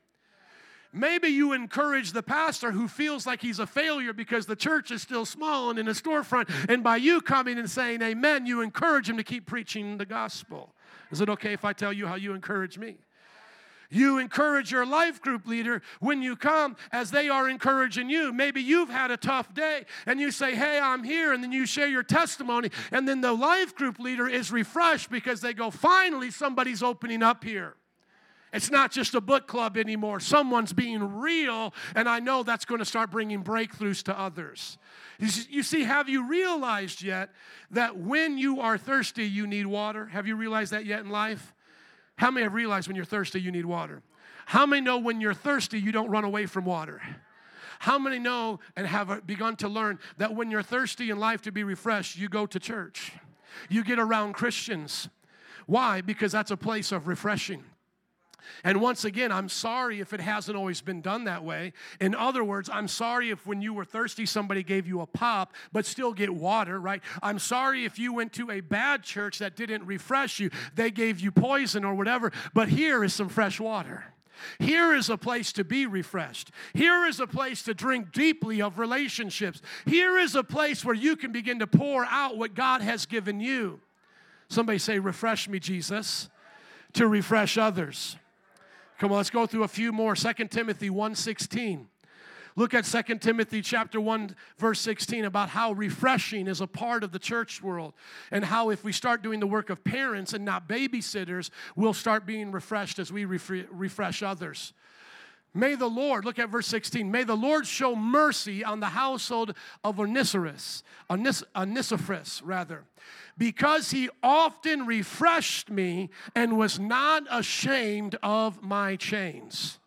Maybe you encourage the pastor who feels like he's a failure because the church is still small and in a storefront. And by you coming and saying amen, you encourage him to keep preaching the gospel. Is it okay if I tell you how you encourage me? You encourage your life group leader when you come as they are encouraging you. Maybe you've had a tough day and you say, Hey, I'm here. And then you share your testimony. And then the life group leader is refreshed because they go, Finally, somebody's opening up here. It's not just a book club anymore. Someone's being real, and I know that's going to start bringing breakthroughs to others. You see, have you realized yet that when you are thirsty, you need water? Have you realized that yet in life? How many have realized when you're thirsty, you need water? How many know when you're thirsty, you don't run away from water? How many know and have uh, begun to learn that when you're thirsty in life to be refreshed, you go to church? You get around Christians. Why? Because that's a place of refreshing. And once again, I'm sorry if it hasn't always been done that way. In other words, I'm sorry if when you were thirsty, somebody gave you a pop, but still get water, right? I'm sorry if you went to a bad church that didn't refresh you, they gave you poison or whatever, but here is some fresh water. Here is a place to be refreshed. Here is a place to drink deeply of relationships. Here is a place where you can begin to pour out what God has given you. Somebody say, Refresh me, Jesus, to refresh others. Come on, let's go through a few more. 2 Timothy 1:16. Look at 2 Timothy chapter 1 verse 16 about how refreshing is a part of the church world and how if we start doing the work of parents and not babysitters, we'll start being refreshed as we refresh others. May the Lord, look at verse 16, may the Lord show mercy on the household of Onesiphorus, Onesiphorus rather, because he often refreshed me and was not ashamed of my chains.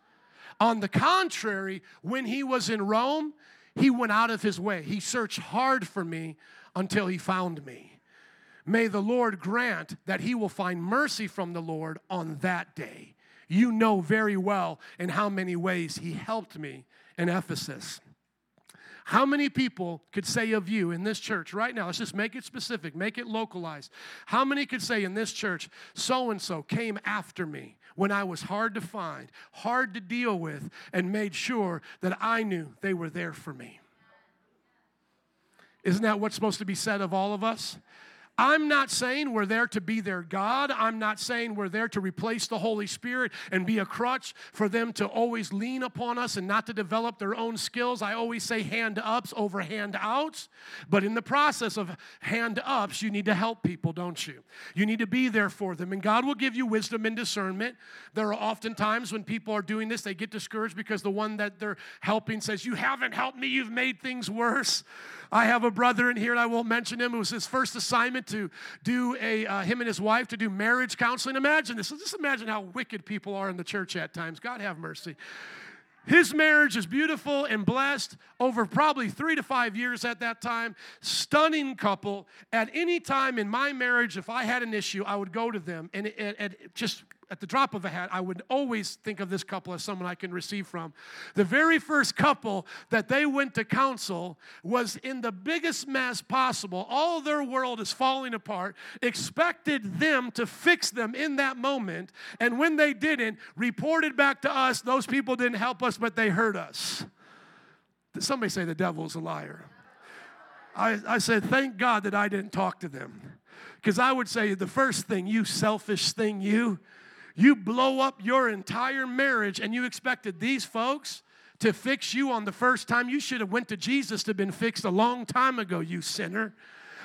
On the contrary, when he was in Rome, he went out of his way. He searched hard for me until he found me. May the Lord grant that he will find mercy from the Lord on that day. You know very well in how many ways he helped me in Ephesus. How many people could say of you in this church right now? Let's just make it specific, make it localized. How many could say in this church, so and so came after me when I was hard to find, hard to deal with, and made sure that I knew they were there for me? Isn't that what's supposed to be said of all of us? I'm not saying we're there to be their God. I'm not saying we're there to replace the Holy Spirit and be a crutch for them to always lean upon us and not to develop their own skills. I always say hand ups over hand outs. But in the process of hand ups, you need to help people, don't you? You need to be there for them. And God will give you wisdom and discernment. There are often times when people are doing this, they get discouraged because the one that they're helping says, You haven't helped me, you've made things worse. I have a brother in here, and I won't mention him. It was his first assignment to do a, uh, him and his wife to do marriage counseling. Imagine this. Just imagine how wicked people are in the church at times. God have mercy. His marriage is beautiful and blessed over probably three to five years at that time. Stunning couple. At any time in my marriage, if I had an issue, I would go to them and, and, and just at the drop of a hat, I would always think of this couple as someone I can receive from. The very first couple that they went to counsel was in the biggest mess possible. All their world is falling apart, expected them to fix them in that moment. And when they didn't, reported back to us, those people didn't help us, but they hurt us. Somebody say the devil's a liar. I, I said, thank God that I didn't talk to them. Because I would say the first thing, you selfish thing, you, you blow up your entire marriage and you expected these folks to fix you on the first time. You should have went to Jesus to have been fixed a long time ago, you sinner.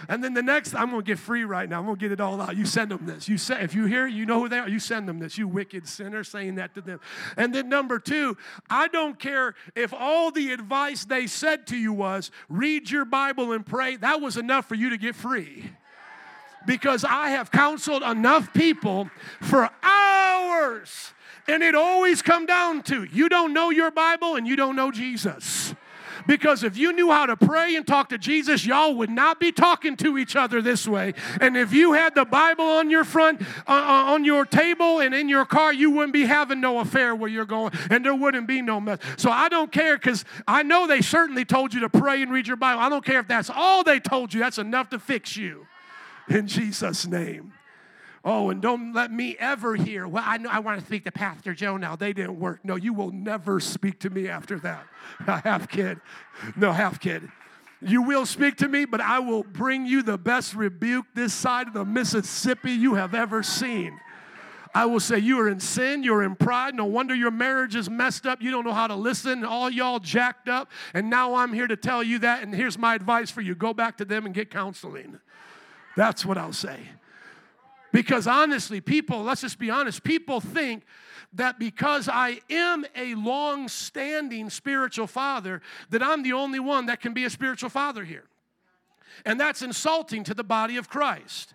And then the next, I'm gonna get free right now. I'm gonna get it all out. You send them this. You say, if you hear, you know who they are. You send them this. You wicked sinner, saying that to them. And then number two, I don't care if all the advice they said to you was read your Bible and pray. That was enough for you to get free because I have counseled enough people for hours. And it always come down to you don't know your Bible and you don't know Jesus. Because if you knew how to pray and talk to Jesus, y'all would not be talking to each other this way. And if you had the Bible on your front, uh, uh on your table, and in your car, you wouldn't be having no affair where you're going, and there wouldn't be no mess. So I don't care because I know they certainly told you to pray and read your Bible. I don't care if that's all they told you, that's enough to fix you in Jesus' name. Oh, and don't let me ever hear, well, I, know, I want to speak to Pastor Joe now. They didn't work. No, you will never speak to me after that. (laughs) half kid. No, half kid. You will speak to me, but I will bring you the best rebuke this side of the Mississippi you have ever seen. I will say, You are in sin, you're in pride. No wonder your marriage is messed up. You don't know how to listen, all y'all jacked up. And now I'm here to tell you that. And here's my advice for you go back to them and get counseling. That's what I'll say. Because honestly, people, let's just be honest, people think that because I am a long standing spiritual father, that I'm the only one that can be a spiritual father here. And that's insulting to the body of Christ.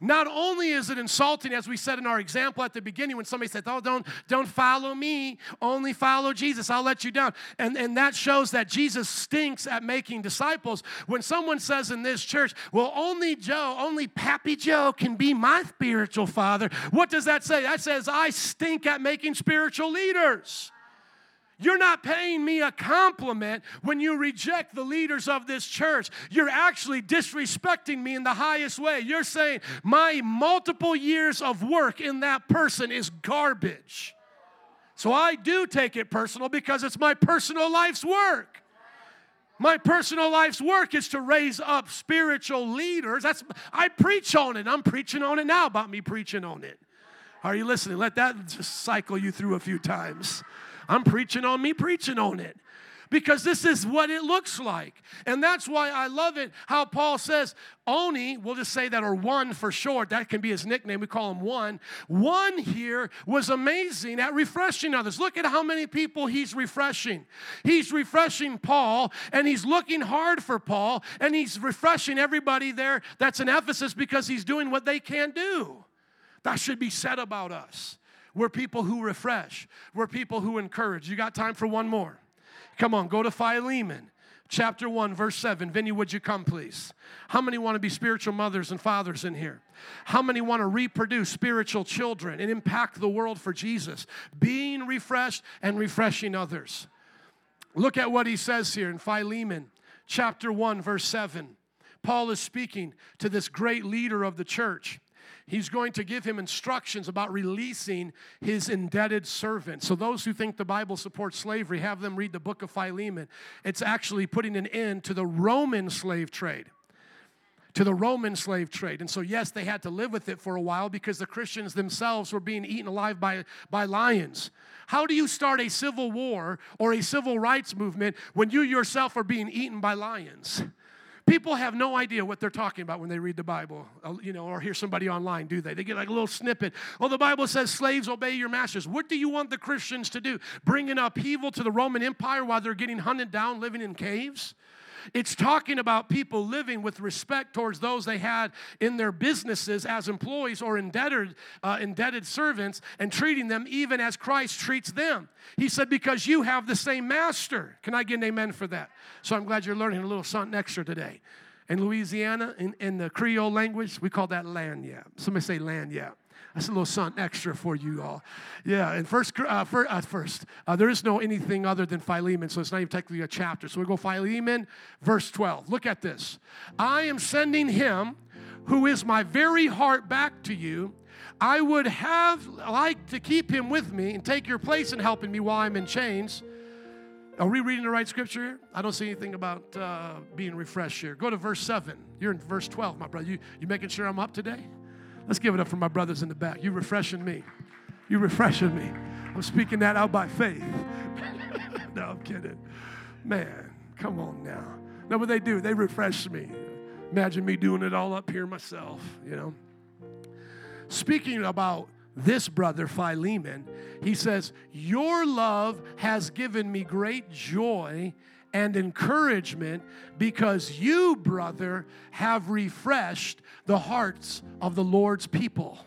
Not only is it insulting, as we said in our example at the beginning, when somebody said, Oh, don't, don't follow me, only follow Jesus, I'll let you down. And, and that shows that Jesus stinks at making disciples. When someone says in this church, Well, only Joe, only Pappy Joe can be my spiritual father, what does that say? That says, I stink at making spiritual leaders. You're not paying me a compliment when you reject the leaders of this church. You're actually disrespecting me in the highest way. You're saying my multiple years of work in that person is garbage. So I do take it personal because it's my personal life's work. My personal life's work is to raise up spiritual leaders. That's I preach on it. I'm preaching on it now about me preaching on it. Are you listening? Let that just cycle you through a few times. I'm preaching on me preaching on it because this is what it looks like. And that's why I love it how Paul says, Oni, we'll just say that, or one for short, that can be his nickname. We call him one. One here was amazing at refreshing others. Look at how many people he's refreshing. He's refreshing Paul, and he's looking hard for Paul, and he's refreshing everybody there that's in Ephesus because he's doing what they can't do. That should be said about us. We're people who refresh. We're people who encourage. You got time for one more? Come on, go to Philemon. chapter 1, verse 7. Vinny, would you come, please? How many want to be spiritual mothers and fathers in here? How many want to reproduce spiritual children and impact the world for Jesus? Being refreshed and refreshing others. Look at what he says here in Philemon, chapter 1, verse 7. Paul is speaking to this great leader of the church he's going to give him instructions about releasing his indebted servant. So, those who think the Bible supports slavery, have them read the book of Philemon. It's actually putting an end to the Roman slave trade. To the Roman slave trade. And so, yes, they had to live with it for a while because the Christians themselves were being eaten alive by, by lions. How do you start a civil war or a civil rights movement when you yourself are being eaten by lions? People have no idea what they're talking about when they read the Bible, uh, you know, or hear somebody online, do they? They get like a little snippet. Well, the Bible says, slaves, obey your masters. What do you want the Christians to do? Bring an upheaval to the Roman Empire while they're getting hunted down, living in caves? It's talking about people living with respect towards those they had in their businesses as employees or indebted, uh, indebted servants and treating them even as Christ treats them. He said, Because you have the same master. Can I get an amen for that? So I'm glad you're learning a little something extra today. In Louisiana, in, in the Creole language, we call that lagniappe. Somebody say lagniappe. That's a little something extra for you all. Yeah, and first, uh, first, uh, first uh, there is no anything other than Philemon, so it's not even technically a chapter. So we go Philemon, verse 12. Look at this. I am sending him who is my very heart back to you. I would have liked to keep him with me and take your place in helping me while I'm in chains. Are we reading the right scripture here? I don't see anything about uh, being refreshed here. Go to verse 7. You're in verse 12, my brother. You, you making sure I'm up today? Let's give it up for my brothers in the back. You refreshing me. You refreshing me. I'm speaking that out by faith. (laughs) no, I'm kidding. Man, come on now. No, what they do, they refresh me. Imagine me doing it all up here myself, you know. Speaking about this brother, Philemon, he says, Your love has given me great joy and encouragement because you, brother, have refreshed the hearts of the Lord's people.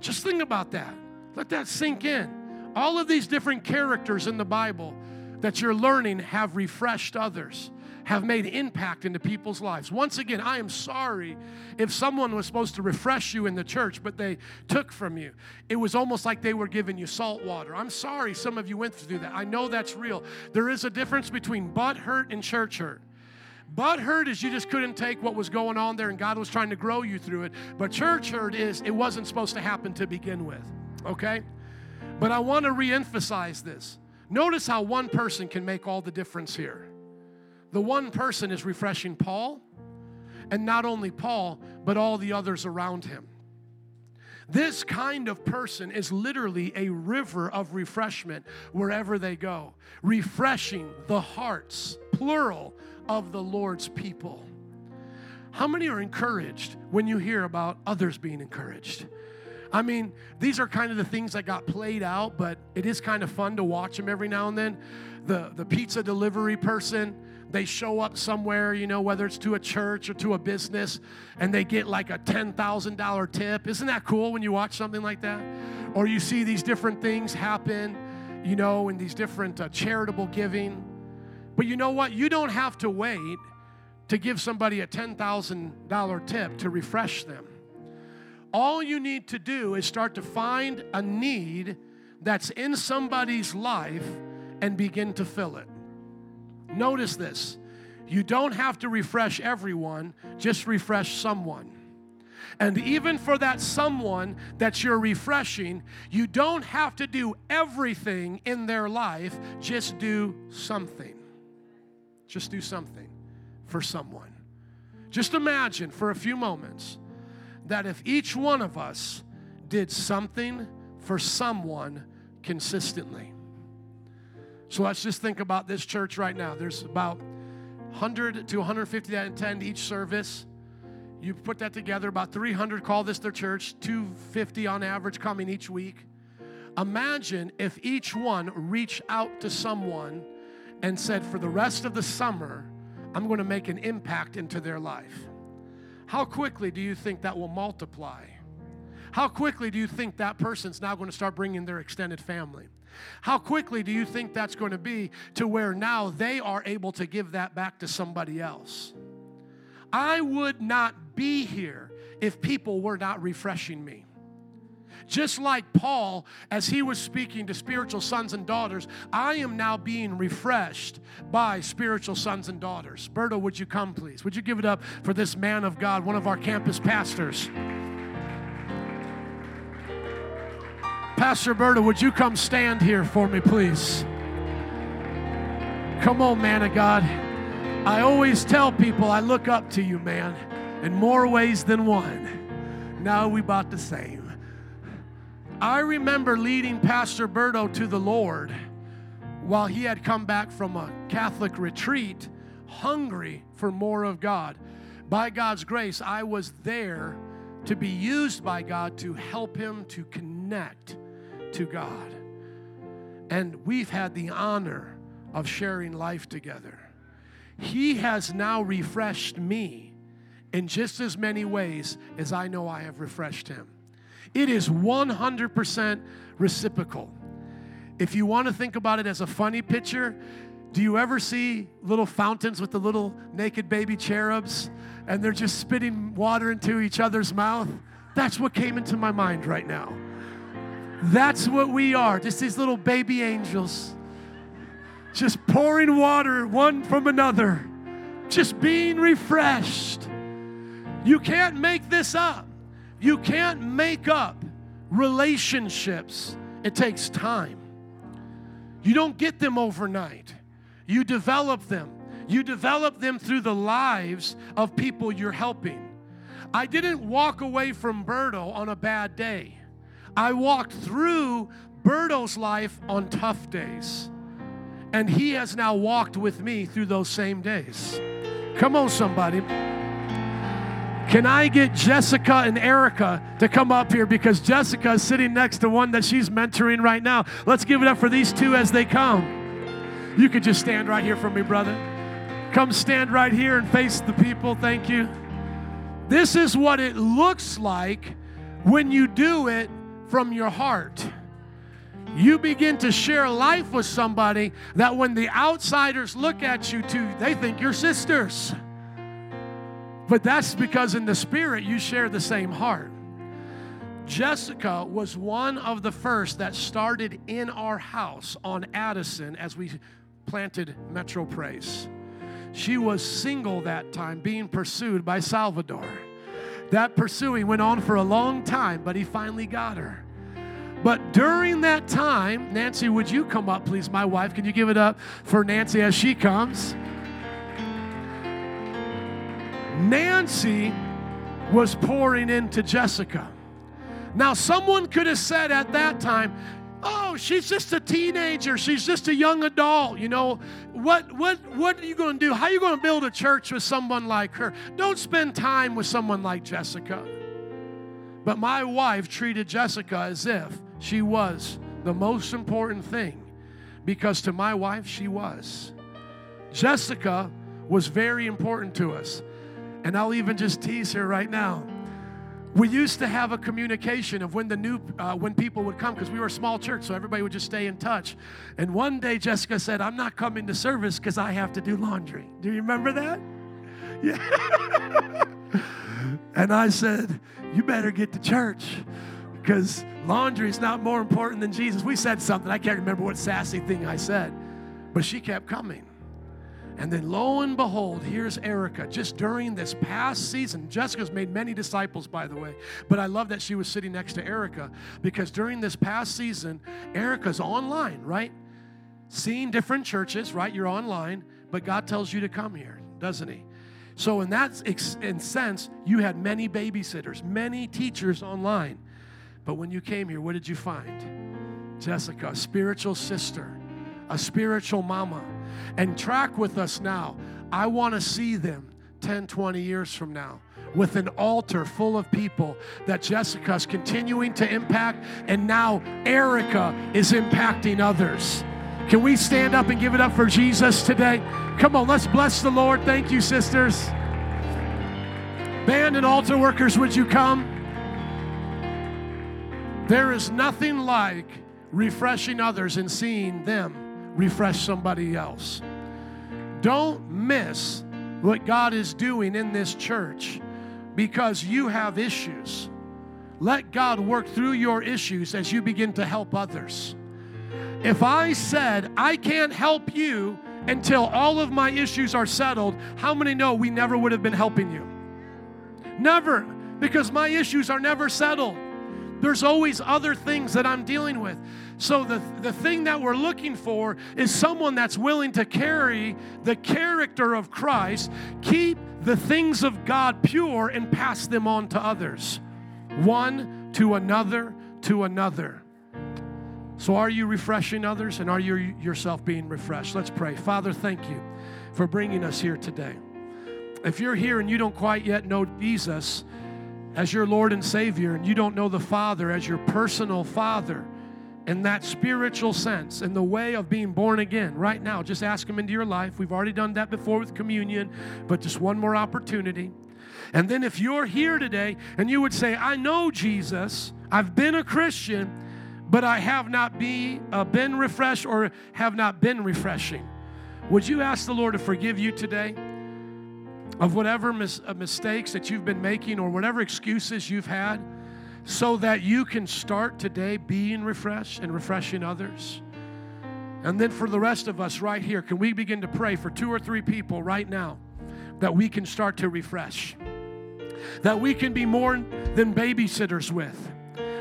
Just think about that. Let that sink in. All of these different characters in the Bible that you're learning have refreshed others have made impact into people's lives. Once again, I am sorry if someone was supposed to refresh you in the church, but they took from you. It was almost like they were giving you salt water. I'm sorry some of you went through that. I know that's real. There is a difference between butt hurt and church hurt. Butt hurt is you just couldn't take what was going on there and God was trying to grow you through it. But church hurt is it wasn't supposed to happen to begin with. Okay? But I want to reemphasize this. Notice how one person can make all the difference here. The one person is refreshing Paul, and not only Paul, but all the others around him. This kind of person is literally a river of refreshment wherever they go, refreshing the hearts, plural, of the Lord's people. How many are encouraged when you hear about others being encouraged? I mean, these are kind of the things that got played out, but it is kind of fun to watch them every now and then. The, the pizza delivery person, they show up somewhere, you know, whether it's to a church or to a business, and they get like a $10,000 tip. Isn't that cool when you watch something like that? Or you see these different things happen, you know, in these different uh, charitable giving. But you know what? You don't have to wait to give somebody a $10,000 tip to refresh them. All you need to do is start to find a need that's in somebody's life and begin to fill it. Notice this you don't have to refresh everyone, just refresh someone. And even for that someone that you're refreshing, you don't have to do everything in their life, just do something. Just do something for someone. Just imagine for a few moments that if each one of us did something for someone consistently, so let's just think about this church right now. There's about 100 to 150 that attend each service. You put that together, about 300 call this their church, 250 on average coming each week. Imagine if each one reached out to someone and said, For the rest of the summer, I'm going to make an impact into their life. How quickly do you think that will multiply? How quickly do you think that person's now going to start bringing their extended family? How quickly do you think that's going to be to where now they are able to give that back to somebody else? I would not be here if people were not refreshing me. Just like Paul, as he was speaking to spiritual sons and daughters, I am now being refreshed by spiritual sons and daughters. Berto, would you come, please? Would you give it up for this man of God, one of our campus pastors? Pastor Berto, would you come stand here for me, please? Come on, man of God. I always tell people I look up to you, man, in more ways than one. Now we about the same. I remember leading Pastor Berto to the Lord while he had come back from a Catholic retreat, hungry for more of God. By God's grace, I was there to be used by God to help him to connect to God. And we've had the honor of sharing life together. He has now refreshed me in just as many ways as I know I have refreshed him. It is 100% reciprocal. If you want to think about it as a funny picture, do you ever see little fountains with the little naked baby cherubs and they're just spitting water into each other's mouth? That's what came into my mind right now. That's what we are, just these little baby angels, just pouring water one from another, just being refreshed. You can't make this up. You can't make up relationships. It takes time. You don't get them overnight. You develop them. You develop them through the lives of people you're helping. I didn't walk away from Berto on a bad day. I walked through Berto's life on tough days. And he has now walked with me through those same days. Come on, somebody. Can I get Jessica and Erica to come up here because Jessica is sitting next to one that she's mentoring right now. Let's give it up for these two as they come. You could just stand right here for me, brother. Come stand right here and face the people. Thank you. This is what it looks like when you do it from your heart. You begin to share life with somebody that when the outsiders look at you too, they think you're sisters. But that's because in the spirit you share the same heart. Jessica was one of the first that started in our house on Addison as we planted Metro Praise. She was single that time, being pursued by Salvador. That pursuing went on for a long time, but he finally got her. But during that time, Nancy, would you come up, please? My wife, can you give it up for Nancy as she comes? Nancy was pouring into Jessica. Now, someone could have said at that time, Oh, she's just a teenager. She's just a young adult. You know, what what what are you going to do? How are you going to build a church with someone like her? Don't spend time with someone like Jessica. But my wife treated Jessica as if she was the most important thing because to my wife, she was. Jessica was very important to us. And I'll even just tease her right now. We used to have a communication of when the new uh, when people would come because we were a small church, so everybody would just stay in touch. And one day Jessica said, "I'm not coming to service because I have to do laundry." Do you remember that? (laughs) Yeah. and I said, "You better get to church because laundry is not more important than Jesus." We said something. I can't remember what sassy thing I said, but she kept coming. And then lo and behold, here's Erica. Just during this past season, Jessica's made many disciples, by the way. But I love that she was sitting next to Erica because during this past season, Erica's online, right? Seeing different churches, right? You're online, but God tells you to come here, doesn't He? So, in that in sense, you had many babysitters, many teachers online. But when you came here, what did you find? Jessica, a spiritual sister, a spiritual mama and track with us now. I want to see them 10, 20 years from now with an altar full of people that Jessica's continuing to impact, and now Erica is impacting others. Can we stand up and give it up for Jesus today? Come on, let's bless the Lord. Thank you, sisters. Band and altar workers, would you come? There is nothing like refreshing others and seeing them refresh somebody else. Don't miss what God is doing in this church because you have issues. Let God work through your issues as you begin to help others. If I said, I can't help you until all of my issues are settled, how many know we never would have been helping you? Never, because my issues are never settled. There's always other things that I'm dealing with. So, the, the thing that we're looking for is someone that's willing to carry the character of Christ, keep the things of God pure, and pass them on to others. One to another to another. So, are you refreshing others and are you yourself being refreshed? Let's pray. Father, thank you for bringing us here today. If you're here and you don't quite yet know Jesus as your Lord and Savior, and you don't know the Father as your personal Father, in that spiritual sense, in the way of being born again, right now, just ask Him into your life. We've already done that before with communion, but just one more opportunity. And then if you're here today and you would say, I know Jesus, I've been a Christian, but I have not be, uh, been refreshed or have not been refreshing, would you ask the Lord to forgive you today? Of whatever mis- uh, mistakes that you've been making or whatever excuses you've had? So that you can start today being refreshed and refreshing others. And then for the rest of us right here, can we begin to pray for two or three people right now that we can start to refresh? That we can be more than babysitters with.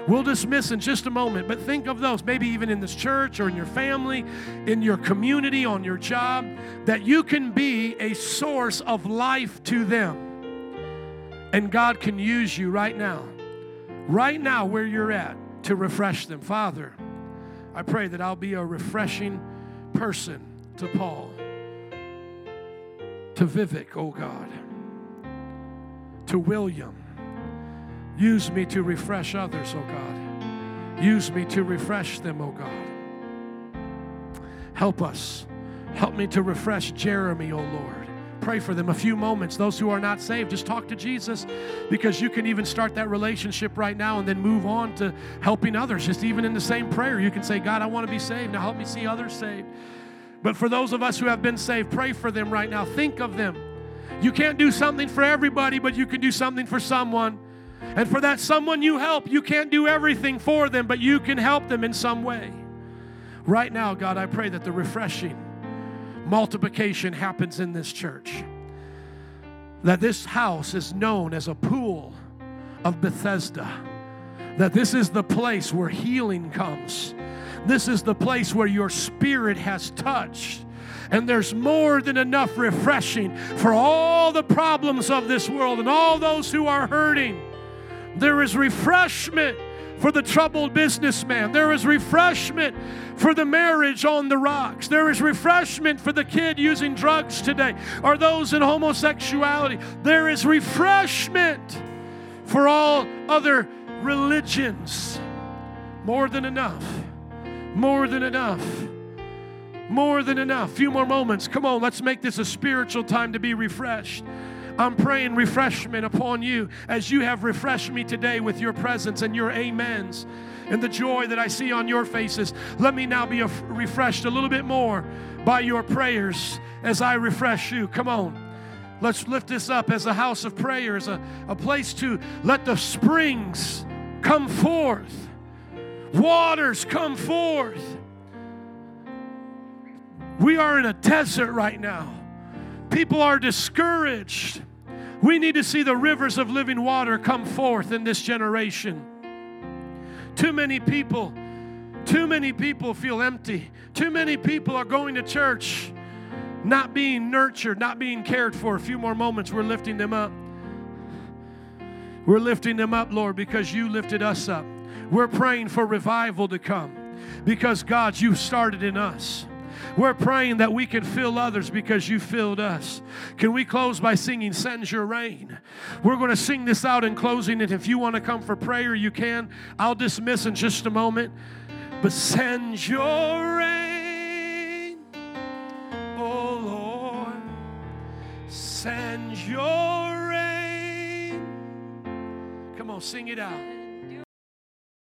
We'll dismiss in just a moment, but think of those, maybe even in this church or in your family, in your community, on your job, that you can be a source of life to them. And God can use you right now right now where you're at to refresh them. Father, I pray that I'll be a refreshing person to Paul, to Vivek, oh God, to William. Use me to refresh others, oh God. Use me to refresh them, oh God. Help us. Help me to refresh Jeremy, oh Lord pray for them a few moments. Those who are not saved, just talk to Jesus because you can even start that relationship right now and then move on to helping others. Just even in the same prayer, you can say, God, I want to be saved. Now help me see others saved. But for those of us who have been saved, pray for them right now. Think of them. You can't do something for everybody, but you can do something for someone. And for that someone you help, you can't do everything for them, but you can help them in some way. Right now, God, I pray that the refreshing multiplication happens in this church. That this house is known as a pool of Bethesda. That this is the place where healing comes. This is the place where your spirit has touched. And there's more than enough refreshing for all the problems of this world and all those who are hurting. There is refreshment for the troubled businessman. There is refreshment for the marriage on the rocks. There is refreshment for the kid using drugs today or those in homosexuality. There is refreshment for all other religions. More than enough. More than enough. More than enough. Few more moments. Come on, let's make this a spiritual time to be refreshed. I'm praying refreshment upon you as you have refreshed me today with your presence and your amens and the joy that I see on your faces. Let me now be refreshed a little bit more by your prayers as I refresh you. Come on. Let's lift this up as a house of prayer, as a, a place to let the springs come forth, waters come forth. We are in a desert right now. People are discouraged. We need to see the rivers of living water come forth in this generation. Too many people, too many people feel empty. Too many people are going to church not being nurtured, not being cared for. A few more moments, we're lifting them up. We're lifting them up, Lord, because you lifted us up. We're praying for revival to come because, God, you started in us. We're praying that we can fill others because you filled us. Can we close by singing Send Your Rain? We're going to sing this out in closing, and if you want to come for prayer, you can. I'll dismiss in just a moment. But send your rain, oh Lord, send your rain. Come on, sing it out.